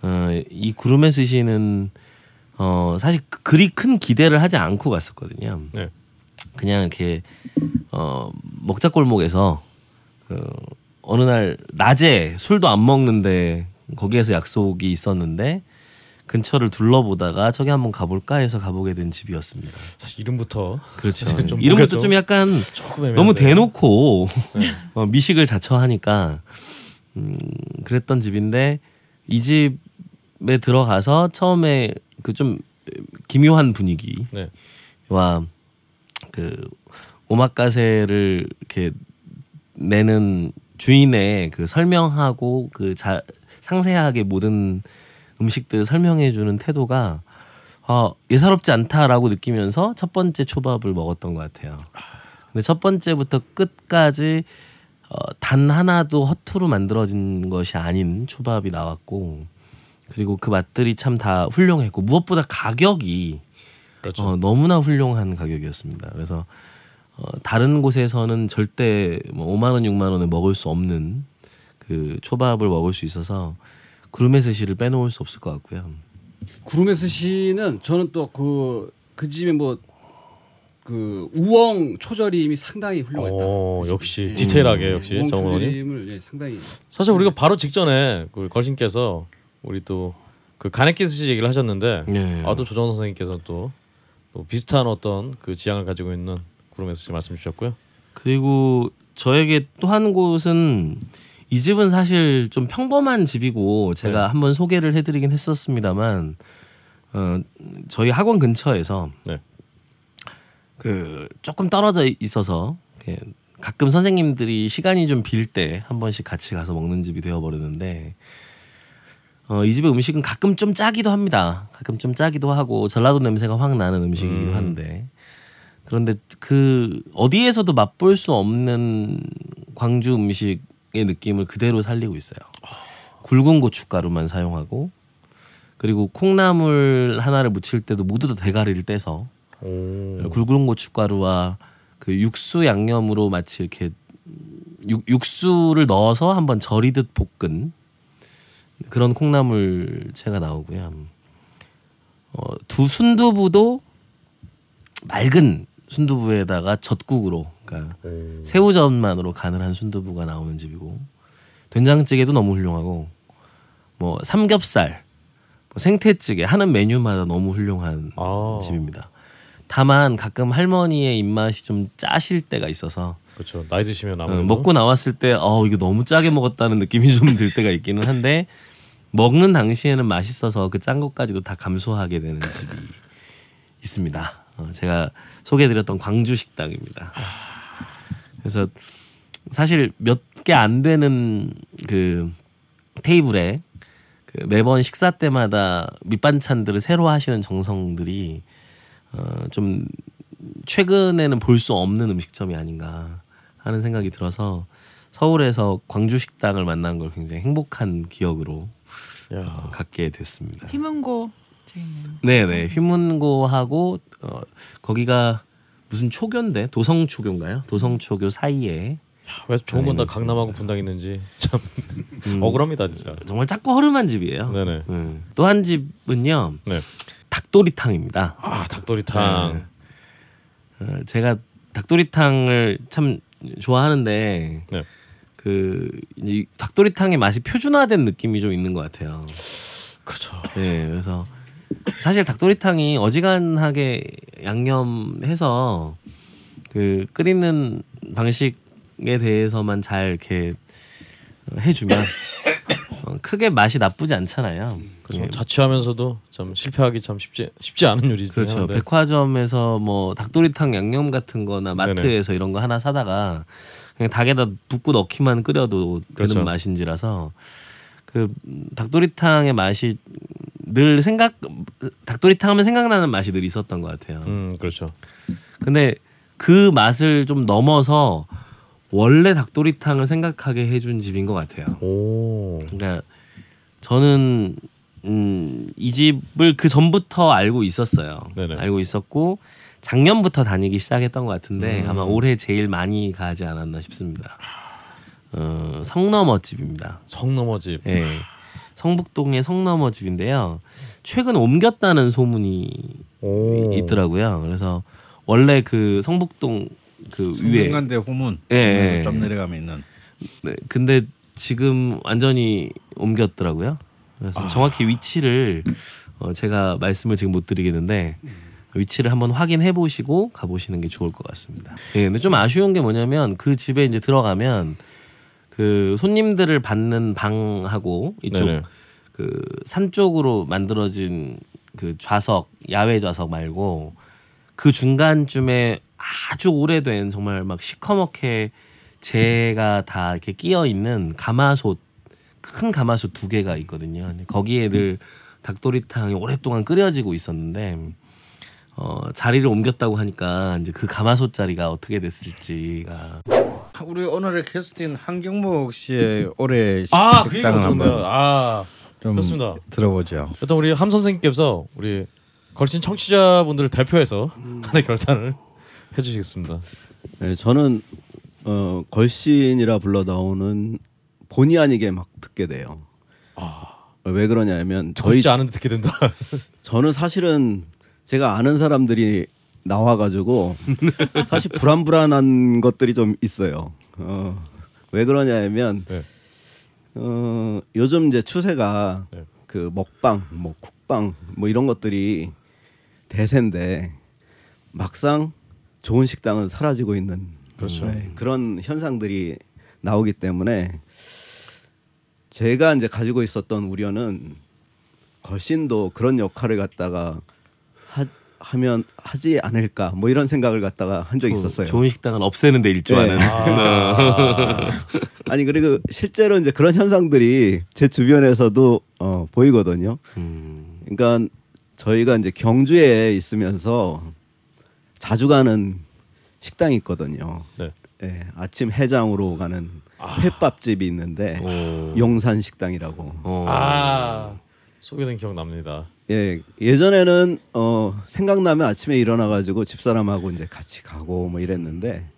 어, 이 구름에 쓰시는 어 사실 그- 그리 큰 기대를 하지 않고 갔었거든요. 네. 그냥 이렇게 어 먹자 골목에서 그 어느 날 낮에 술도 안 먹는데 거기에서 약속이 있었는데 근처를 둘러보다가 저기 한번 가볼까 해서 가보게 된 집이었습니다. 사실 이름부터 그렇죠. 사실 좀 이름부터 좀 약간. 너무 대놓고 네. 어, 미식을 자처하니까 음, 그랬던 집인데 이 집에 들어가서 처음에 그 좀 기묘한 분위기와 네. 그 오마카세를 이렇게 내는 주인의 그 설명하고 그 자, 상세하게 모든 음식들을 설명해 주는 태도가 어, 예사롭지 않다라고 느끼면서 첫 번째 초밥을 먹었던 것 같아요. 근데 첫 번째부터 끝까지 어, 단 하나도 허투루 만들어진 것이 아닌 초밥이 나왔고 그리고 그 맛들이 참 다 훌륭했고 무엇보다 가격이 그렇죠. 어, 너무나 훌륭한 가격이었습니다. 그래서 어, 다른 곳에서는 절대 뭐 5만 원, 6만 원에 먹을 수 없는 그 초밥을 먹을 수 있어서 구름의 스시를 빼놓을 수 없을 것 같고요. 구름의 스시는 저는 또 그 그 집에 뭐 그 우엉 초절임이 상당히 훌륭했다. 오, 역시 예. 디테일하게 역시 우엉 정원이. 초절임을 예, 상당히 사실 우리가 바로 직전에 그 걸신께서 우리 또 그 가네키스 얘기를 하셨는데 네. 아또 조정 선생님께서 또, 또 비슷한 어떤 그 지향을 가지고 있는 구름에서 말씀 주셨고요. 그리고 저에게 또 한 곳은 이 집은 사실 좀 평범한 집이고 제가 네. 한번 소개를 해드리긴 했었습니다만 어, 저희 학원 근처에서 네. 그 조금 떨어져 있어서 가끔 선생님들이 시간이 좀 빌 때 한 번씩 같이 가서 먹는 집이 되어버렸는데 어, 이 집의 음식은 가끔 좀 짜기도 합니다. 가끔 좀 짜기도 하고 전라도 냄새가 확 나는 음식이기도 음. 한데 그런데 그 어디에서도 맛볼 수 없는 광주 음식의 느낌을 그대로 살리고 있어요. 굵은 고춧가루만 사용하고 그리고 콩나물 하나를 무칠 때도 모두 다 대가리를 떼서 오. 굵은 고춧가루와 그 육수 양념으로 마치 이렇게 육, 육수를 넣어서 한번 절이듯 볶은 그런 콩나물채가 나오고요. 어, 두 순두부도 맑은 순두부에다가 젓국으로 그러니까 오. 새우젓만으로 간을 한 순두부가 나오는 집이고 된장찌개도 너무 훌륭하고 뭐 삼겹살, 뭐 생태찌개 하는 메뉴마다 너무 훌륭한 아. 집입니다. 다만 가끔 할머니의 입맛이 좀 짜실 때가 있어서 그렇죠. 나이 드시면 어, 아무래도 먹고 나왔을 때 어 이거 너무 짜게 먹었다는 느낌이 좀 들 때가 있기는 한데 먹는 당시에는 맛있어서 그 짠 것까지도 다 감수하게 되는 집이 있습니다. 어, 제가 소개해드렸던 광주 식당입니다. 그래서 사실 몇 개 안 되는 그 테이블에 그 매번 식사 때마다 밑반찬들을 새로 하시는 정성들이 어, 좀 최근에는 볼 수 없는 음식점이 아닌가 하는 생각이 들어서 서울에서 광주 식당을 만난 걸 굉장히 행복한 기억으로 야. 어, 갖게 됐습니다. 저희는 네네 휘문고하고 어, 거기가 무슨 초교인데 도성 초교인가요? 도성 초교 사이에 왜 좋은 건 다. 강남하고 분당했는지 참 음, 억울합니다 진짜. 정말 작고 허름한 집이에요. 네네. 또한 집은요 네. 닭도리탕입니다. 아 닭도리탕. 네. 어, 제가 닭도리탕을 참 좋아하는데 네. 그이 닭도리탕의 맛이 표준화된 느낌이 좀 있는 것 같아요. 그렇죠. 네, 그래서 사실 닭도리탕이 어지간하게 양념해서 그 끓이는 방식에 대해서만 잘 이렇게 어, 해주면 어, 크게 맛이 나쁘지 않잖아요. 그렇죠. 예, 자취하면서도 참 실패하기 참 쉽지 쉽지 않은 요리 중에 그렇죠. 하나인데. 백화점에서 뭐 닭도리탕 양념 같은 거나 네네. 마트에서 이런 거 하나 사다가 그냥 닭에다 붓고 넣기만 끓여도 되는 그렇죠. 맛인지라서 그 닭도리탕의 맛이 늘 생각 닭도리탕 하면 생각나는 맛이 늘 있었던 것 같아요. 음 그렇죠. 근데 그 맛을 좀 넘어서 원래 닭도리탕을 생각하게 해준 집인 것 같아요. 오. 그러니까 저는 음, 이 집을 그 전부터 알고 있었어요. 네네. 알고 있었고 작년부터 다니기 시작했던 것 같은데 음. 아마 올해 제일 많이 가지 않았나 싶습니다. 어, 성너머 집입니다. 성너머 집. 예. 성북동의 성너머 집인데요. 최근 옮겼다는 소문이 오. 있더라고요. 그래서 원래 그 성북동 그 위에 성균관대 후문 예, 예. 좀 내려가면 있는 네, 근데 지금 완전히 옮겼더라고요. 그래서 아. 정확히 위치를 어, 제가 말씀을 지금 못 드리겠는데 위치를 한번 확인해 보시고 가보시는 게 좋을 것 같습니다. 예, 근데 좀 아쉬운 게 뭐냐면 그 집에 이제 들어가면 그 손님들을 받는 방하고 이쪽 네네. 그산 쪽으로 만들어진 그 좌석 야외 좌석 말고 그 중간쯤에 아주 오래된 정말 막 시커멓게 재가 다 이렇게 끼어 있는 가마솥 큰 가마솥 두 개가 있거든요. 거기에 늘 닭도리탕이 오랫동안 끓여지고 있었는데 어, 자리를 옮겼다고 하니까 이제 그 가마솥 자리가 어떻게 됐을지가 우리 오늘의 캐스팅 한경목 씨의 올해 식- 아, 그 얘기 식당을 못했네요. 한번 아, 좀 그렇습니다. 들어보죠. 일단 우리 함 선생님께서 우리 걸신 청취자분들을 대표해서 하나의 결산을 해주시겠습니다. 네, 저는 어, 걸신이라 불러 나오는 본의 아니게 막 듣게 돼요. 왜 그러냐면 저희 않은데 듣게 된다. 저는 사실은 제가 아는 사람들이 나와가지고 사실 불안불안한 것들이 좀 있어요. 어, 왜 그러냐면 네. 어, 요즘 이제 추세가 네. 그 먹방, 뭐 쿡방, 뭐 이런 것들이 대세인데 막상 좋은 식당은 사라지고 있는 그렇죠. 네, 그런 현상들이 나오기 때문에 제가 이제 가지고 있었던 우려는 걸신도 그런 역할을 갖다가 하, 하면 하지 않을까 뭐 이런 생각을 갖다가 한 적이 있었어요. 좋은 식당은 없애는 데 일조하는 네. 아니 그리고 실제로 이제 그런 현상들이 제 주변에서도 어, 보이거든요. 음, 그러니까 저희가 이제 경주에 있으면서 자주 가는 식당이 있거든요. 네. 예, 아침 해장으로 가는 횟밥집이 있는데 오. 용산 식당이라고. 어. 아, 소개된 기억 납니다. 예 예전에는 어 생각나면 아침에 일어나가지고 집사람하고 이제 같이 가고 뭐 이랬는데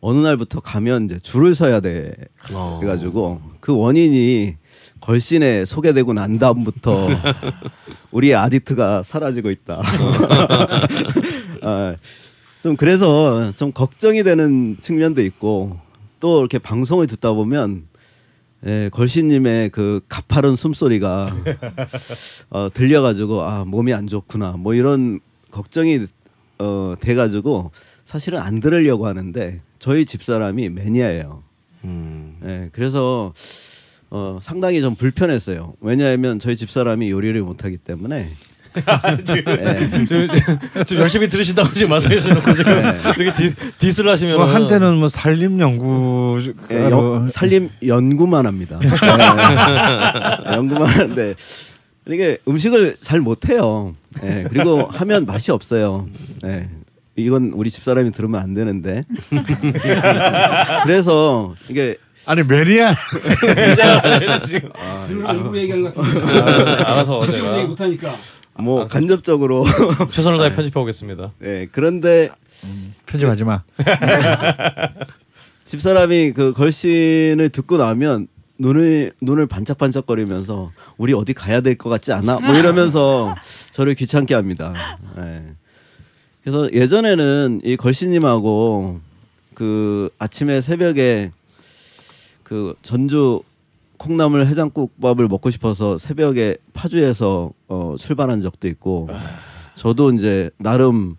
어느 날부터 가면 이제 줄을 서야 돼 어. 그래가지고 그 원인이 걸신에 소개되고 난 다음부터 우리의 아디트가 사라지고 있다. 아, 좀 그래서 좀 걱정이 되는 측면도 있고 또 이렇게 방송을 듣다 보면 예, 걸신님의 그 가파른 숨소리가 어, 들려가지고 아 몸이 안 좋구나 뭐 이런 걱정이 어, 돼가지고 사실은 안 들으려고 하는데 저희 집 사람이 매니아예요. 음. 예, 그래서 어, 상당히 좀 불편했어요. 왜냐하면 저희 집사람이 요리를 못하기 때문에 예, 지금, 지금 열심히 들으신다고 지금 말씀해주놓고 지금 네. 이렇게 디, 디스를 하시면 뭐 한때는 뭐 산림 연구 예, 연- 살림 연구만 합니다. 예, 연구만 하는데 이게 음식을 잘 못해요. 예, 그리고 하면 맛이 없어요. 예, 이건 우리 집사람이 들으면 안 되는데. 그래서 이게 아니 지금 일부러 얘기하는 것 같은데 알아서 얘기 제가 못하니까 뭐 간접적으로 최선을 다해 편집해 오겠습니다. 예, 그런데 편집하지 마. 집사람이 그 걸신을 듣고 나면 눈을 눈을 반짝반짝거리면서 우리 어디 가야 될 것 같지 않아? 뭐 이러면서 저를 귀찮게 합니다. 예. 그래서 예전에는 이 걸신님하고 그 아침에 새벽에 그 전주 콩나물 해장국밥을 먹고 싶어서 새벽에 파주에서 어, 출발한 적도 있고 저도 이제 나름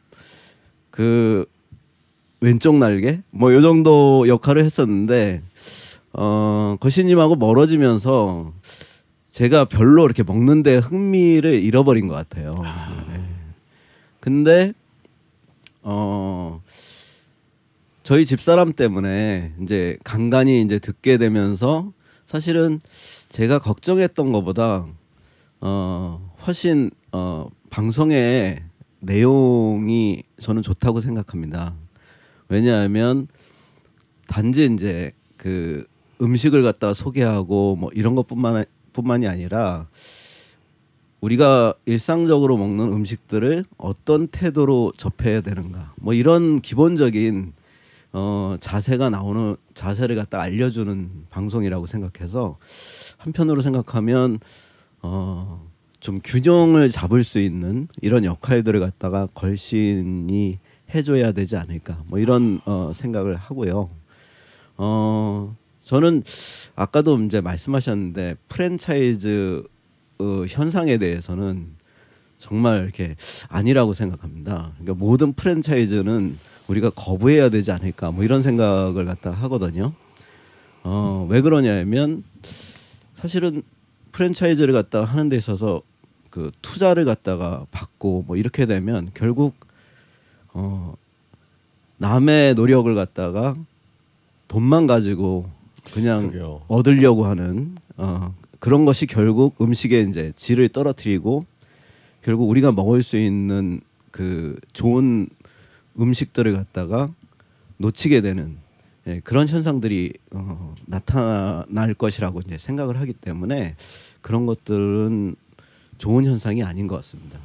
그 왼쪽 날개 뭐 요 정도 역할을 했었는데 어 거시님하고 멀어지면서 제가 별로 이렇게 먹는데 흥미를 잃어버린 것 같아요. 네. 근데 어 저희 집사람 때문에 이제 간간히 이제 듣게 되면서 사실은 제가 걱정했던 것보다 어 훨씬 어 방송의 내용이 저는 좋다고 생각합니다. 왜냐하면 단지 이제 그 음식을 갖다 소개하고 뭐 이런 것뿐만 뿐만이 아니라 우리가 일상적으로 먹는 음식들을 어떤 태도로 접해야 되는가 뭐 이런 기본적인 어 자세가 나오는 자세를 갖다 알려주는 방송이라고 생각해서 한편으로 생각하면 어 좀 균형을 잡을 수 있는 이런 역할들을 갖다가 걸신이 해줘야 되지 않을까 뭐 이런 어 생각을 하고요. 어 저는 아까도 이제 말씀하셨는데 프랜차이즈 어, 현상에 대해서는 정말 이렇게 아니라고 생각합니다. 그러니까 모든 프랜차이즈는 우리가 거부해야 되지 않을까 뭐 이런 생각을 갖다 하거든요. 어, 왜 그러냐면 사실은 프랜차이즈를 갖다 하는 데 있어서 그 투자를 갖다가 받고 뭐 이렇게 되면 결국 어, 남의 노력을 갖다가 돈만 가지고 그냥 그게요. 얻으려고 하는 어, 그런 것이 결국 음식의 이제 질을 떨어뜨리고 결국 우리가 먹을 수 있는 그 좋은 음식들을 갖다가 놓치게 되는 예, 그런 현상들이 어, 나타날 것이라고 이제 생각을 하기 때문에 그런 것들은 좋은 현상이 아닌 것 같습니다.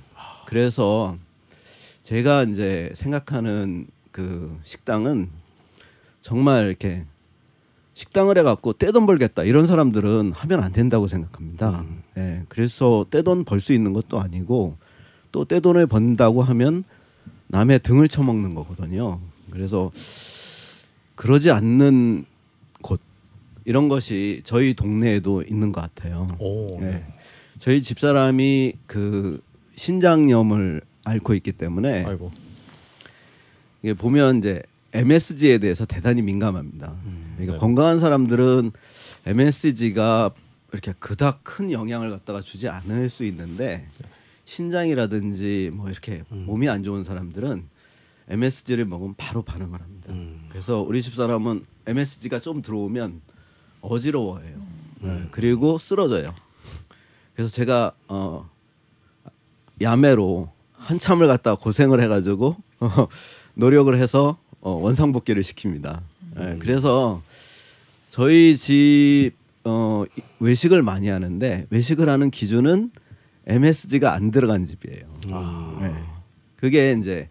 그래서 제가 이제 생각하는 그 식당은 정말 이렇게 식당을 해갖고 떼돈 벌겠다 이런 사람들은 하면 안 된다고 생각합니다. 예, 그래서 떼돈 벌 수 있는 것도 아니고 또 떼돈을 번다고 하면 남의 등을 쳐먹는 거거든요. 그래서 그러지 않는 곳 이런 것이 저희 동네에도 있는 것 같아요. 오, 예. 네. 저희 집사람이 그 신장염을 앓고 있기 때문에 아이고. 이게 보면 이제 MSG에 대해서 대단히 민감합니다. 그러니까 네. 건강한 사람들은 MSG가 이렇게 그닥 큰 영향을 갖다가 주지 않을 수 있는데 신장이라든지 뭐 이렇게 몸이 안 좋은 사람들은 MSG를 먹으면 바로 반응을 합니다. 그래서 우리 집 사람은 MSG가 좀 들어오면 어지러워해요. 네, 그리고 쓰러져요. 그래서 제가 어 야매로 한참을 갖다 고생을 해가지고 어, 노력을 해서 어, 원상복귀를 시킵니다. 예, 그래서 저희 집어 이- 외식을 많이 하는데 외식을 하는 기준은 MSG가 안 들어간 집이에요. 네. 그게 이제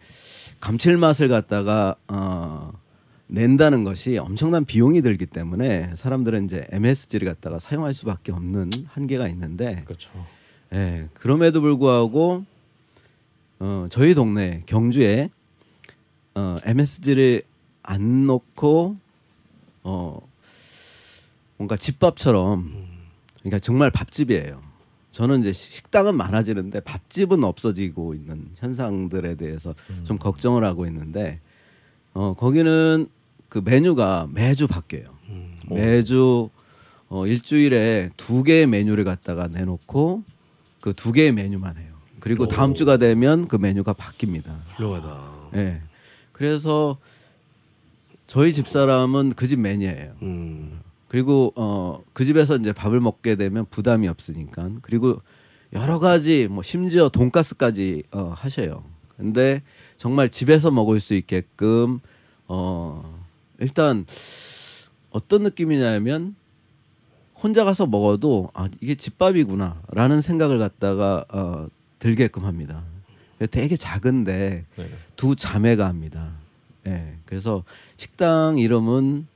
감칠맛을 갖다가 어 낸다는 것이 엄청난 비용이 들기 때문에 사람들은 이제 MSG를 갖다가 사용할 수밖에 없는 한계가 있는데 그렇죠. 예, 그럼에도 불구하고 어, 저희 동네 경주에 어, MSG를 안 넣고 어, 뭔가 집밥처럼 그러니까 정말 밥집이에요. 저는 이제 식당은 많아지는데 밥집은 없어지고 있는 현상들에 대해서 좀 걱정을 하고 있는데 어, 거기는 그 메뉴가 매주 바뀌어요. 매주 어, 일주일에 두 개의 메뉴를 갖다가 내놓고 그 두 개의 메뉴만 해요. 그리고 다음 주가 되면 그 메뉴가 바뀝니다. 훌륭하다. 예. 그래서 저희 집 사람은 그 집 매니아예요. 음. 그리고 어 그 집에서 이제 밥을 먹게 되면 부담이 없으니까 그리고 여러 가지 뭐 심지어 돈가스까지 어 하셔요. 근데 정말 집에서 먹을 수 있게끔 어 일단 어떤 느낌이냐면 혼자 가서 먹어도 아 이게 집밥이구나라는 생각을 갖다가 어 들게끔 합니다. 되게 작은데 네. 두 자매가 합니다. 예. 그래서 식당 이름은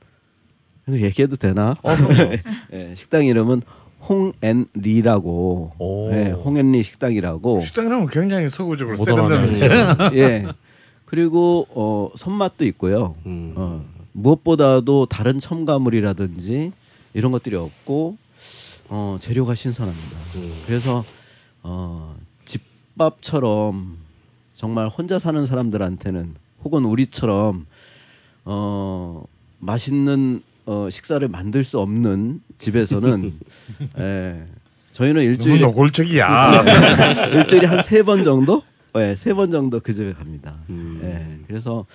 얘기해도 되나? 어. 예, 식당 이름은 홍앤리라고. 오. 예, 홍앤리 식당이라고. 식당은 굉장히 서구적으로. 세련된 예. 그리고 어 손맛도 있고요. 음. 어, 무엇보다도 다른 첨가물이라든지 이런 것들이 없고 어, 재료가 신선합니다. 그래서 어, 집밥처럼 정말 혼자 사는 사람들한테는 혹은 우리처럼 어, 맛있는 어, 식사를 만들 수 없는 집에서는 예, 저희는 일주일에 노골적이야. 일주일에 한 세 번 정도, 네, 세번 정도 그 집에 갑니다. 음. 예, 그래서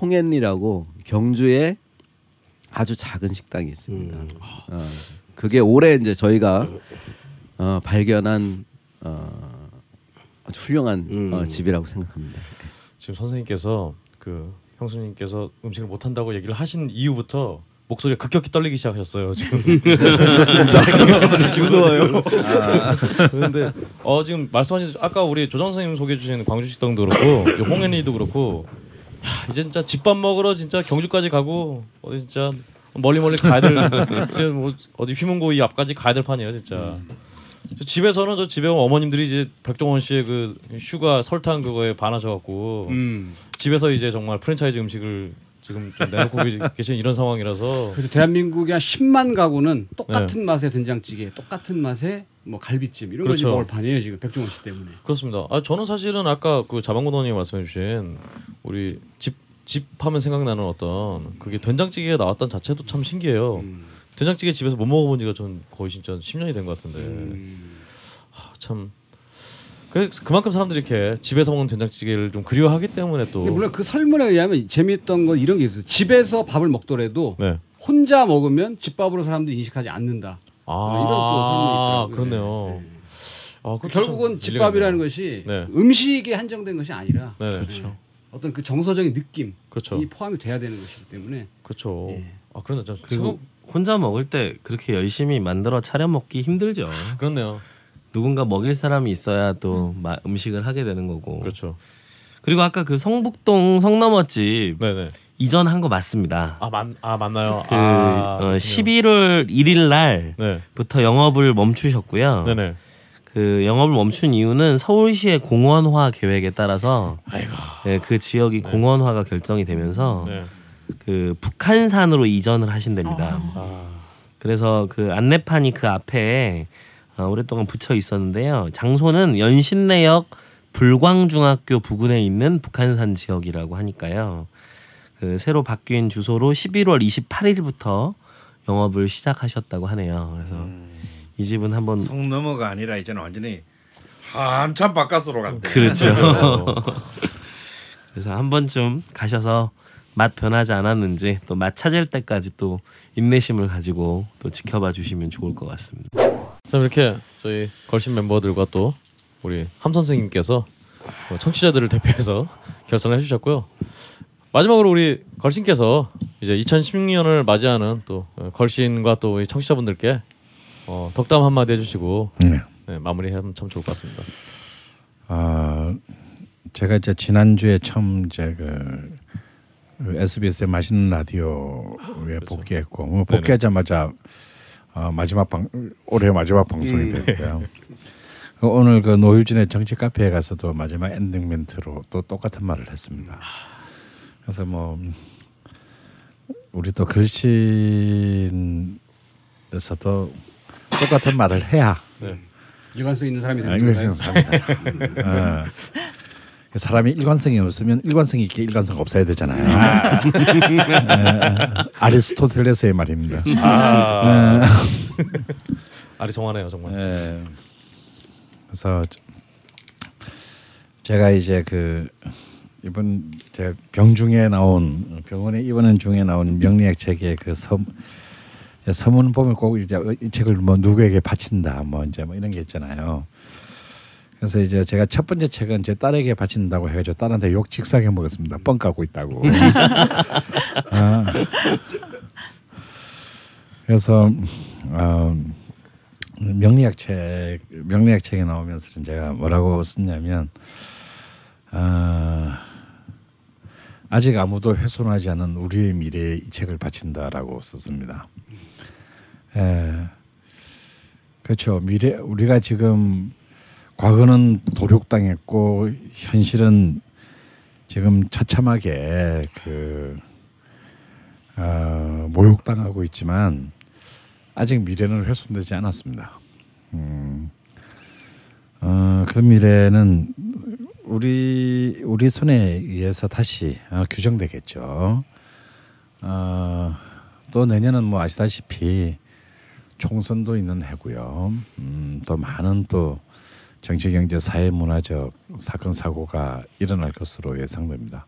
홍앤리라고 경주에 아주 작은 식당이 있습니다. 음. 어, 그게 올해 이제 저희가 어, 발견한 어, 아주 훌륭한 음. 어, 집이라고 생각합니다. 지금 선생님께서 그 형수님께서 음식을 못 한다고 얘기를 하신 이후부터 목소리가 급격히 떨리기 시작하셨어요. 지금 무서워요. 그런데 어 지금 말씀하신 아까 우리 조정 선생님 소개해 주신 광주 식당도 그렇고 이 홍현리도 그렇고 야, 이제 진짜 집밥 먹으러 진짜 경주까지 가고 어디 진짜 멀리 멀리 가야 될 지금 뭐 어디 휘문고 이 앞까지 가야 될 판이에요 진짜. 저 집에서는 저 집에 어머님들이 이제 백종원 씨의 그 sugar 설탕 그거에 반하셔갖고 음. 집에서 이제 정말 프랜차이즈 음식을 지금 좀 내놓고 계신 이런 상황이라서 그래서 대한민국의 한 10만 가구는 네. 똑같은 맛의 된장찌개, 똑같은 맛의 뭐 갈비찜 이런 그렇죠. 거 먹을 판이에요 지금 백종원 씨 때문에. 그렇습니다. 아 저는 사실은 아까 그 자방고도님 말씀해주신 우리 집 집하면 생각나는 어떤 그게 된장찌개가 나왔던 자체도 참 신기해요. 음. 된장찌개 집에서 못 먹어본 지가 전 거의 진짜 10년이 된 것 같은데 음. 아, 참 그, 그만큼 사람들이 이렇게 집에서 먹는 된장찌개를 좀 그리워하기 때문에 또 물론 그 설문에 의하면 재미있던 건 이런 게 있어요. 집에서 밥을 먹더라도 네. 혼자 먹으면 집밥으로 사람들이 인식하지 않는다. 아 이런 또 설문이 있더라고요. 그렇네요. 네. 아, 결국은 참 집밥이라는 것이 네. 음식에 한정된 것이 아니라 있네요. 네. 그렇죠. 어떤 그 정서적인 느낌이 그렇죠. 포함이 돼야 되는 것이기 때문에 그렇죠. 예. 아 그런데 저 그리고 혼자 먹을 때 그렇게 열심히 만들어 차려 먹기 힘들죠. 그렇네요. 누군가 먹일 사람이 있어야 또 마- 음식을 하게 되는 거고. 그렇죠. 그리고 아까 그 성북동 성너머집 네네. 이전한 거 맞습니다. 아, 맞, 아 맞나요? 그 아, 어, 그렇군요. 11월 1일 네. 날부터 영업을 멈추셨고요. 네네. 그 영업을 멈춘 이유는 서울시의 공원화 계획에 따라서 네, 그 지역이 공원화가 결정이 되면서 네. 그 북한산으로 이전을 하신답니다. 아, 그래서 그 안내판이 그 앞에 어, 오랫동안 붙여 있었는데요. 장소는 연신내역 불광중학교 부근에 있는 북한산 지역이라고 하니까요. 그 새로 바뀐 주소로 11월 28일부터 영업을 시작하셨다고 하네요. 그래서 이 집은 한번 성 넘어가 아니라 이제는 완전히 한참 바깥으로 간대. 그렇죠. 그래서 한 번쯤 가셔서 맛 변하지 않았는지 또 맛 찾을 때까지 또 인내심을 가지고 또 지켜봐 주시면 좋을 것 같습니다. 자 이렇게 저희 걸신 멤버들과 또 우리 함 선생님께서 뭐 청취자들을 대표해서 결선을 해주셨고요. 마지막으로 우리 걸신께서 이제 2016년을 맞이하는 또 어, 걸신과 또이 청취자분들께 어, 덕담 한마디 해주시고 네. 네, 마무리하면 참 좋을 것 같습니다. 아 제가 이제 지난 주에 처음 이제 그, 그 SBS의 맛있는 라디오에 복귀했고 뭐 복귀하자마자 어, 마지막 방 올해 마지막 방송이 됐고요. 그 오늘 그 노유진의 정치 카페에 가서도 마지막 엔딩 멘트로 또 똑같은 말을 했습니다. 그래서 뭐 음, 우리 또 글씨에서도 똑같은 말을 해야 일관성 있는 사람이 아, 되는 일관성 거예요. 삽니다. 어. 사람이 일관성이 없으면 일관성 있게 일관성 없어야 되잖아요. 에, 아리스토텔레스의 말입니다. 아, 아리송하네요 정말. 예. 그래서 저- 제가 이제 그 이번 제 병중에 나온 병원에 입원한 중에 나온 명리학 책의 그 서, 서문 보면 꼭 이제 이 책을 뭐 누구에게 바친다 뭐 이제 뭐 이런 게 있잖아요. 그래서 이제 제가 첫 번째 책은 제 딸에게 바친다고 해가지고 딸한테 욕 직사게 먹었습니다. 뻥 까고 있다고. 아. 그래서 어, 명리학 책 명리학 책에 나오면서 제가 뭐라고 썼냐면 아, 아직 아무도 훼손하지 않은 우리의 미래에 이 책을 바친다라고 썼습니다. 예, 그렇죠. 미래 우리가 지금 과거는 도륙당했고 현실은 지금 처참하게 그 어, 모욕당하고 있지만 아직 미래는 훼손되지 않았습니다. 음, 어, 그 미래는 우리 우리 손에 의해서 다시 어, 규정되겠죠. 어, 또 내년은 뭐 아시다시피 총선도 있는 해고요. 음, 또 많은 또 정치, 경제, 사회, 문화적 사건 사고가 일어날 것으로 예상됩니다.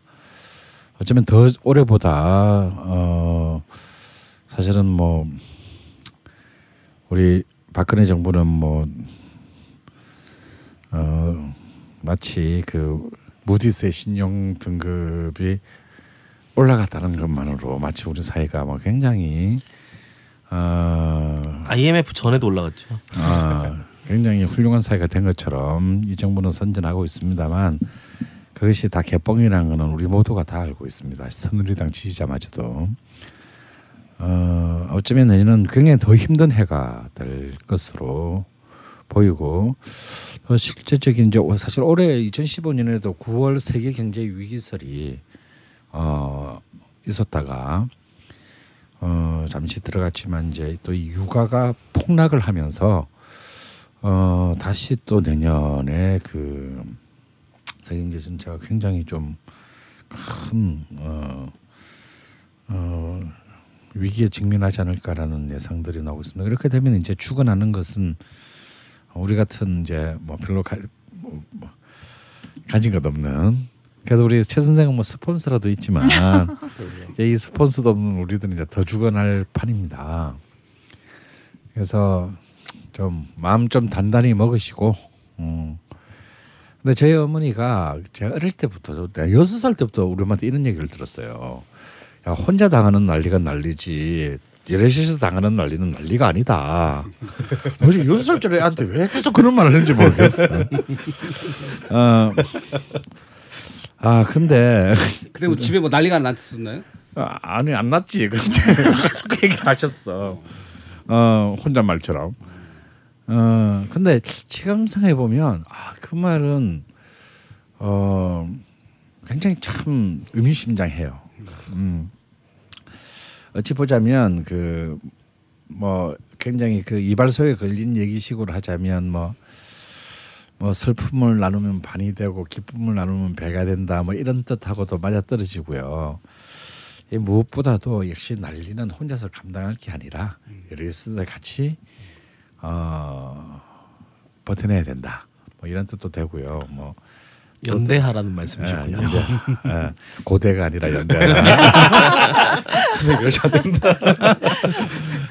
어쩌면 더 올해보다 어, 사실은 뭐 우리 박근혜 정부는 뭐 어, 마치 그 무디스의 신용 등급이 올라갔다는 것만으로 마치 우리 사회가 뭐 굉장히 어, IMF 전에도 올라갔죠. 아, 굉장히 훌륭한 사회가 된 것처럼 이 정부는 선전하고 있습니다만 그것이 다 개뻥이라는 것은 우리 모두가 다 알고 있습니다. 새누리당 지지자마저도 어, 어쩌면 내년은 굉장히 더 힘든 해가 될 것으로 보이고 어, 실제적인 이제 사실 올해 2015년에도 9월 세계 경제 위기설이 어, 있었다가 어, 잠시 들어갔지만 이제 또이 유가가 폭락을 하면서 어, 다시 또 내년에 그 세계 경제 전체가 굉장히 좀큰 어, 어, 위기에 직면하지 않을까라는 예상들이 나오고 있습니다. 그렇게 되면 이제 죽어나는 것은 우리 같은 이제 뭐 별로 가, 뭐, 뭐 가진 것 없는 그래서 우리 최 선생은 뭐 스폰서라도 있지만 이제 이 스폰서도 없는 우리들은 이제 더 죽어날 판입니다. 그래서 좀 마음 좀 단단히 먹으시고. 음. 근데 저희 어머니가 제가 어릴 때부터 내가 여섯 살 때부터 우리 엄마한테 이런 얘기를 들었어요. 야 혼자 당하는 난리가 난리지 여럿이서 당하는 난리는 난리가 아니다. 어제 여섯 살짜리 애한테 왜 계속 그런 말을 했는지 모르겠어. 어. 아 근데 근데 뭐 집에 뭐 난리가 안 났었나요? 아, 아니 안 났지 근데 그 얘기를 하셨어. 어 혼잣말처럼. 어 근데 지금 생각해 보면 아 그 말은 어 굉장히 참 의미심장해요. 음. 어찌 보자면 그 뭐 굉장히 그 이발소에 걸린 얘기식으로 하자면 뭐뭐 슬픔을 나누면 반이 되고 기쁨을 나누면 배가 된다 뭐 이런 뜻하고도 맞아 떨어지고요. 이 무엇보다도 역시 난리는 혼자서 감당할 게 아니라 여럿이서 같이 어 버텨내야 된다. 뭐 이런 뜻도 되고요. 뭐 연대하라는 예, 말씀이셨군요. 연대, 예, 고대가 아니라 연대하라. 선생님 여자 된다.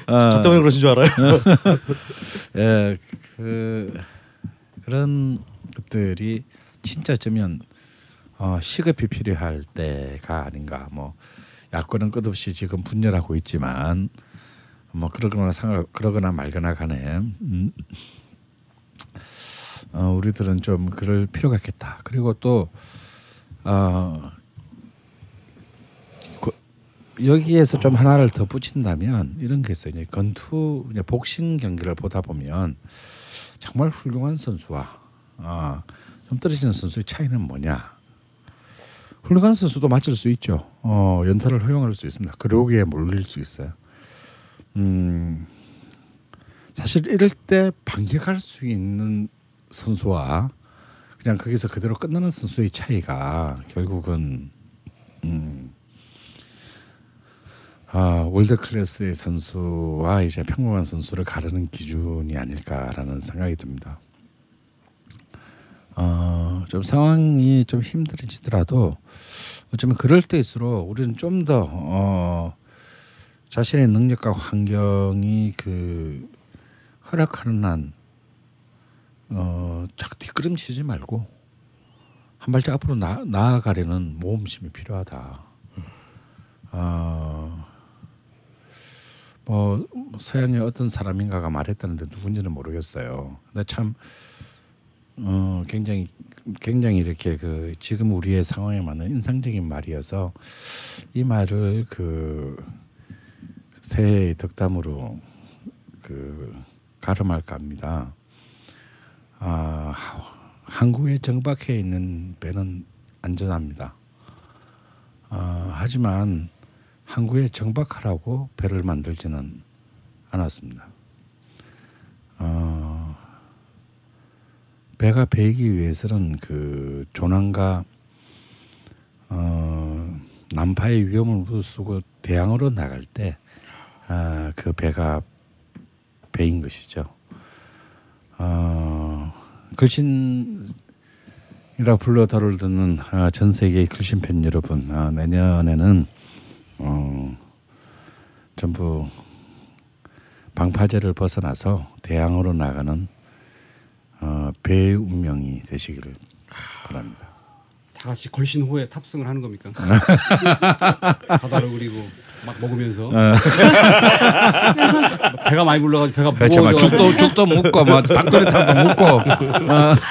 어, 저 때문에 그러신 줄 알아요? 예, 그 그런 것들이 진짜 어쩌면 어, 시급히 필요할 때가 아닌가. 뭐 야권은 끝없이 지금 분열하고 있지만 뭐 그러거나 상하, 그러거나 말거나 간에 음, 어, 우리들은 좀 그럴 필요가 있겠다. 그리고 또 어, 그- 여기에서 좀 하나를 더 붙인다면 이런 게 있어요. 건투 복싱 경기를 보다 보면 정말 훌륭한 선수와 아, 좀 떨어지는 선수의 차이는 뭐냐? 훌륭한 선수도 맞을 수 있죠. 어, 연타를 허용할 수 있습니다. 그러기에 몰릴 수 있어요. 음, 사실 이럴 때 반격할 수 있는 선수와 그냥 거기서 그대로 끝나는 선수의 차이가 결국은 음, 아, 월드 클래스의 선수와 이제 평범한 선수를 가르는 기준이 아닐까라는 생각이 듭니다. 어, 좀 상황이 좀 힘들어지더라도 어쩌면 그럴 때일수록 우리는 좀더 어, 자신의 능력과 환경이 그 허락하는 한 어, 자꾸 뒷걸음치지 말고 한 발짝 앞으로 나, 나아가려는 모험심이 필요하다. 어, 뭐 서양의 어떤 사람인가가 말했다는데 누군지는 모르겠어요. 근데 참 어, 굉장히 굉장히 이렇게 그 지금 우리의 상황에 맞는 인상적인 말이어서 이 말을 그 새해의 덕담으로 그 가름할까 합니다. 아, 하- 항구에 정박해 있는 배는 안전합니다. 아, 하지만 항구에 정박하라고 배를 만들지는 않았습니다. 어, 배가 배기 위해서는 그 조난과 어, 난파의 위험을 무릅쓰고 대항으로 나갈 때 아, 그 배가 배인 것이죠. 어, 글신이라 불러 다룰 듣는 아, 전 세계의 글신 팬 여러분, 아, 내년에는 어, 전부 방파제를 벗어나서 대항으로 나가는 어, 배의 운명이 되시기를 바랍니다. 다 같이 걸신 호에 탑승을 하는 겁니까? 바다를 그리고 막 먹으면서 배가 많이 불러가지고 배가 그렇죠, 막 죽도 죽도 묻고, 뭐 닭도리탕도 묻고.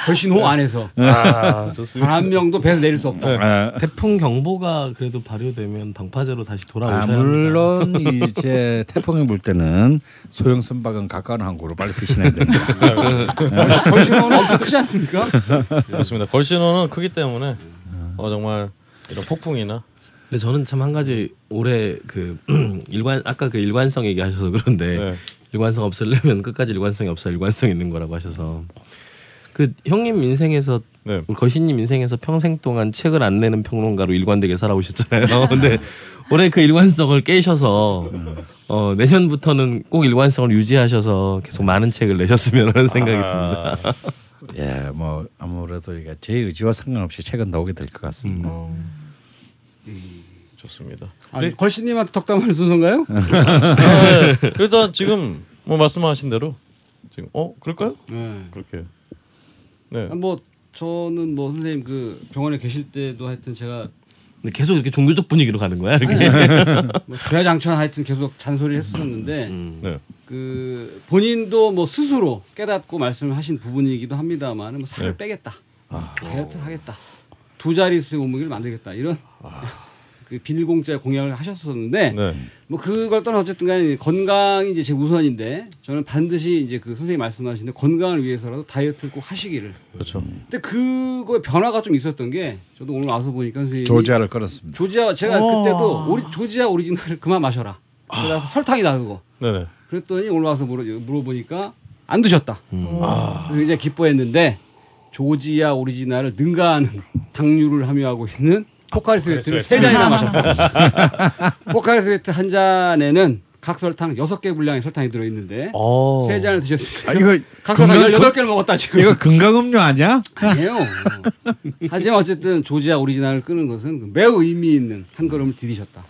걸신호 안에서 아 좋습니다. 한 명도 배에서 내릴 수 없다. 아, 태풍 경보가 그래도 발효되면 방파제로 다시 돌아오셔야 아, 합니다. 물론 이제 태풍이 불 때는 소형 선박은 가까운 항구로 빨리 피신해야 됩니다. 걸신호는 엄청 크지 않습니까? 그렇습니다. 걸신호는 크기 때문에 어 정말 이런 폭풍이나 근데 저는 참 한 가지 올해 그 일관 아까 그 일관성 얘기하셔서 그런데 네. 일관성 없으려면 끝까지 일관성이 없어 일관성 있는 거라고 하셔서 그 형님 인생에서 네. 우리 거신님 인생에서 평생 동안 책을 안 내는 평론가로 일관되게 살아오셨잖아요. 근데 올해 그 일관성을 깨셔서 어, 내년부터는 꼭 일관성을 유지하셔서 계속 많은 책을 내셨으면 하는 생각이 아. 듭니다. 예, 뭐 아무래도 이게 제 의지와 상관없이 책은 나오게 될 것 같습니다. 좋습니다. 아니, 걸신님한테 덕담하는 순서인가요? 네, 일단 지금 뭐 말씀하신 대로 지금 어 그럴까요? 네. 그렇게 네. 아, 뭐 저는 뭐 선생님 그 병원에 계실 때도 하여튼 제가 근데 계속 이렇게 종교적 분위기로 가는 거야 이렇게. 뭐 주야장천 하여튼 계속 잔소리를 했었는데 음. 네. 그 본인도 뭐 스스로 깨닫고 말씀하신 부분이기도 합니다만 뭐 살을 네. 빼겠다 다이어트를 하겠다 두 자릿수의 몸무게를 만들겠다 이런 그 비닐공짜 공약을 하셨었는데 네. 뭐 그걸 떠나 어쨌든 간에 건강이 이제 제 우선인데 저는 반드시 이제 그 선생님 말씀하신 대로 건강을 위해서라도 다이어트를 꼭 하시기를 그렇죠. 근데 그거에 변화가 좀 있었던 게 저도 오늘 와서 보니까 선생님이 조지아를 끊었습니다. 조지아 제가 어. 그때도 오리, 조지아 오리지널을 그만 마셔라. 그래서 설탕이다 그거. 네네. 그랬더니 오늘 와서 물어, 물어보니까 안 드셨다. 음. 아. 그래서 굉장히 기뻐했는데 조지아 오리지널을 능가하는 당류를 함유하고 있는 포카리 스웨트를 세 잔이나 마셨다. 포카리 스웨트 한 잔에는 각 설탕 여섯 개 분량의 설탕이 들어 있는데 어. 세 잔을 드셨으니까 아, 이거 각 설탕 건강- 18개를 먹었다 지금. 이거 건강 음료 아니야? 아니에요. 하지만 어쨌든 조지아 오리지널을 끄는 것은 그 매우 의미 있는 한 걸음을 디디셨다.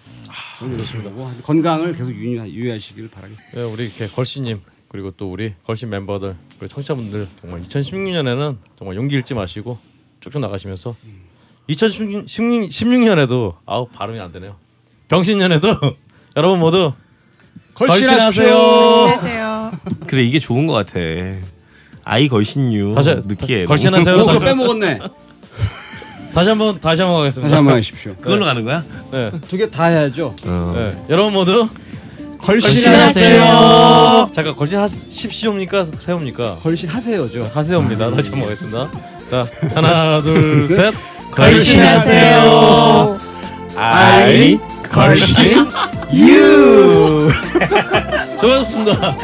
그렇습니다. 건강을 계속 유의하, 유의하시기를 바라겠습니다. 네, 우리 이렇게 걸씨님 그리고 또 우리 걸씨 멤버들 그리고 청취자분들 정말 2016년에는 정말 용기 잃지 마시고 쭉쭉 나가시면서 2016년에도 아우 발음이 안 되네요. 병신년에도 여러분 모두 걸신하십시오. 안녕하세요. 그래 이게 좋은 것 같아. 아이 걸신유 다시 느끼해. 걸신하세요. 오, 빼먹었네. 다시 한번 다시 한번 가겠습니다. 다시 한번 하십시오. 그걸로 가는 거야? 네. 두 개 다 해야죠. 어. 네. 여러분 모두 걸신하세요. 잠깐 걸신하십시오입니까? 세웁니까? 걸신하세요죠. 하세요입니다. 다시 한번 가겠습니다. 자 하나 둘 셋. 걸신하세요. 아이 걸신 유. 수고하셨습니다.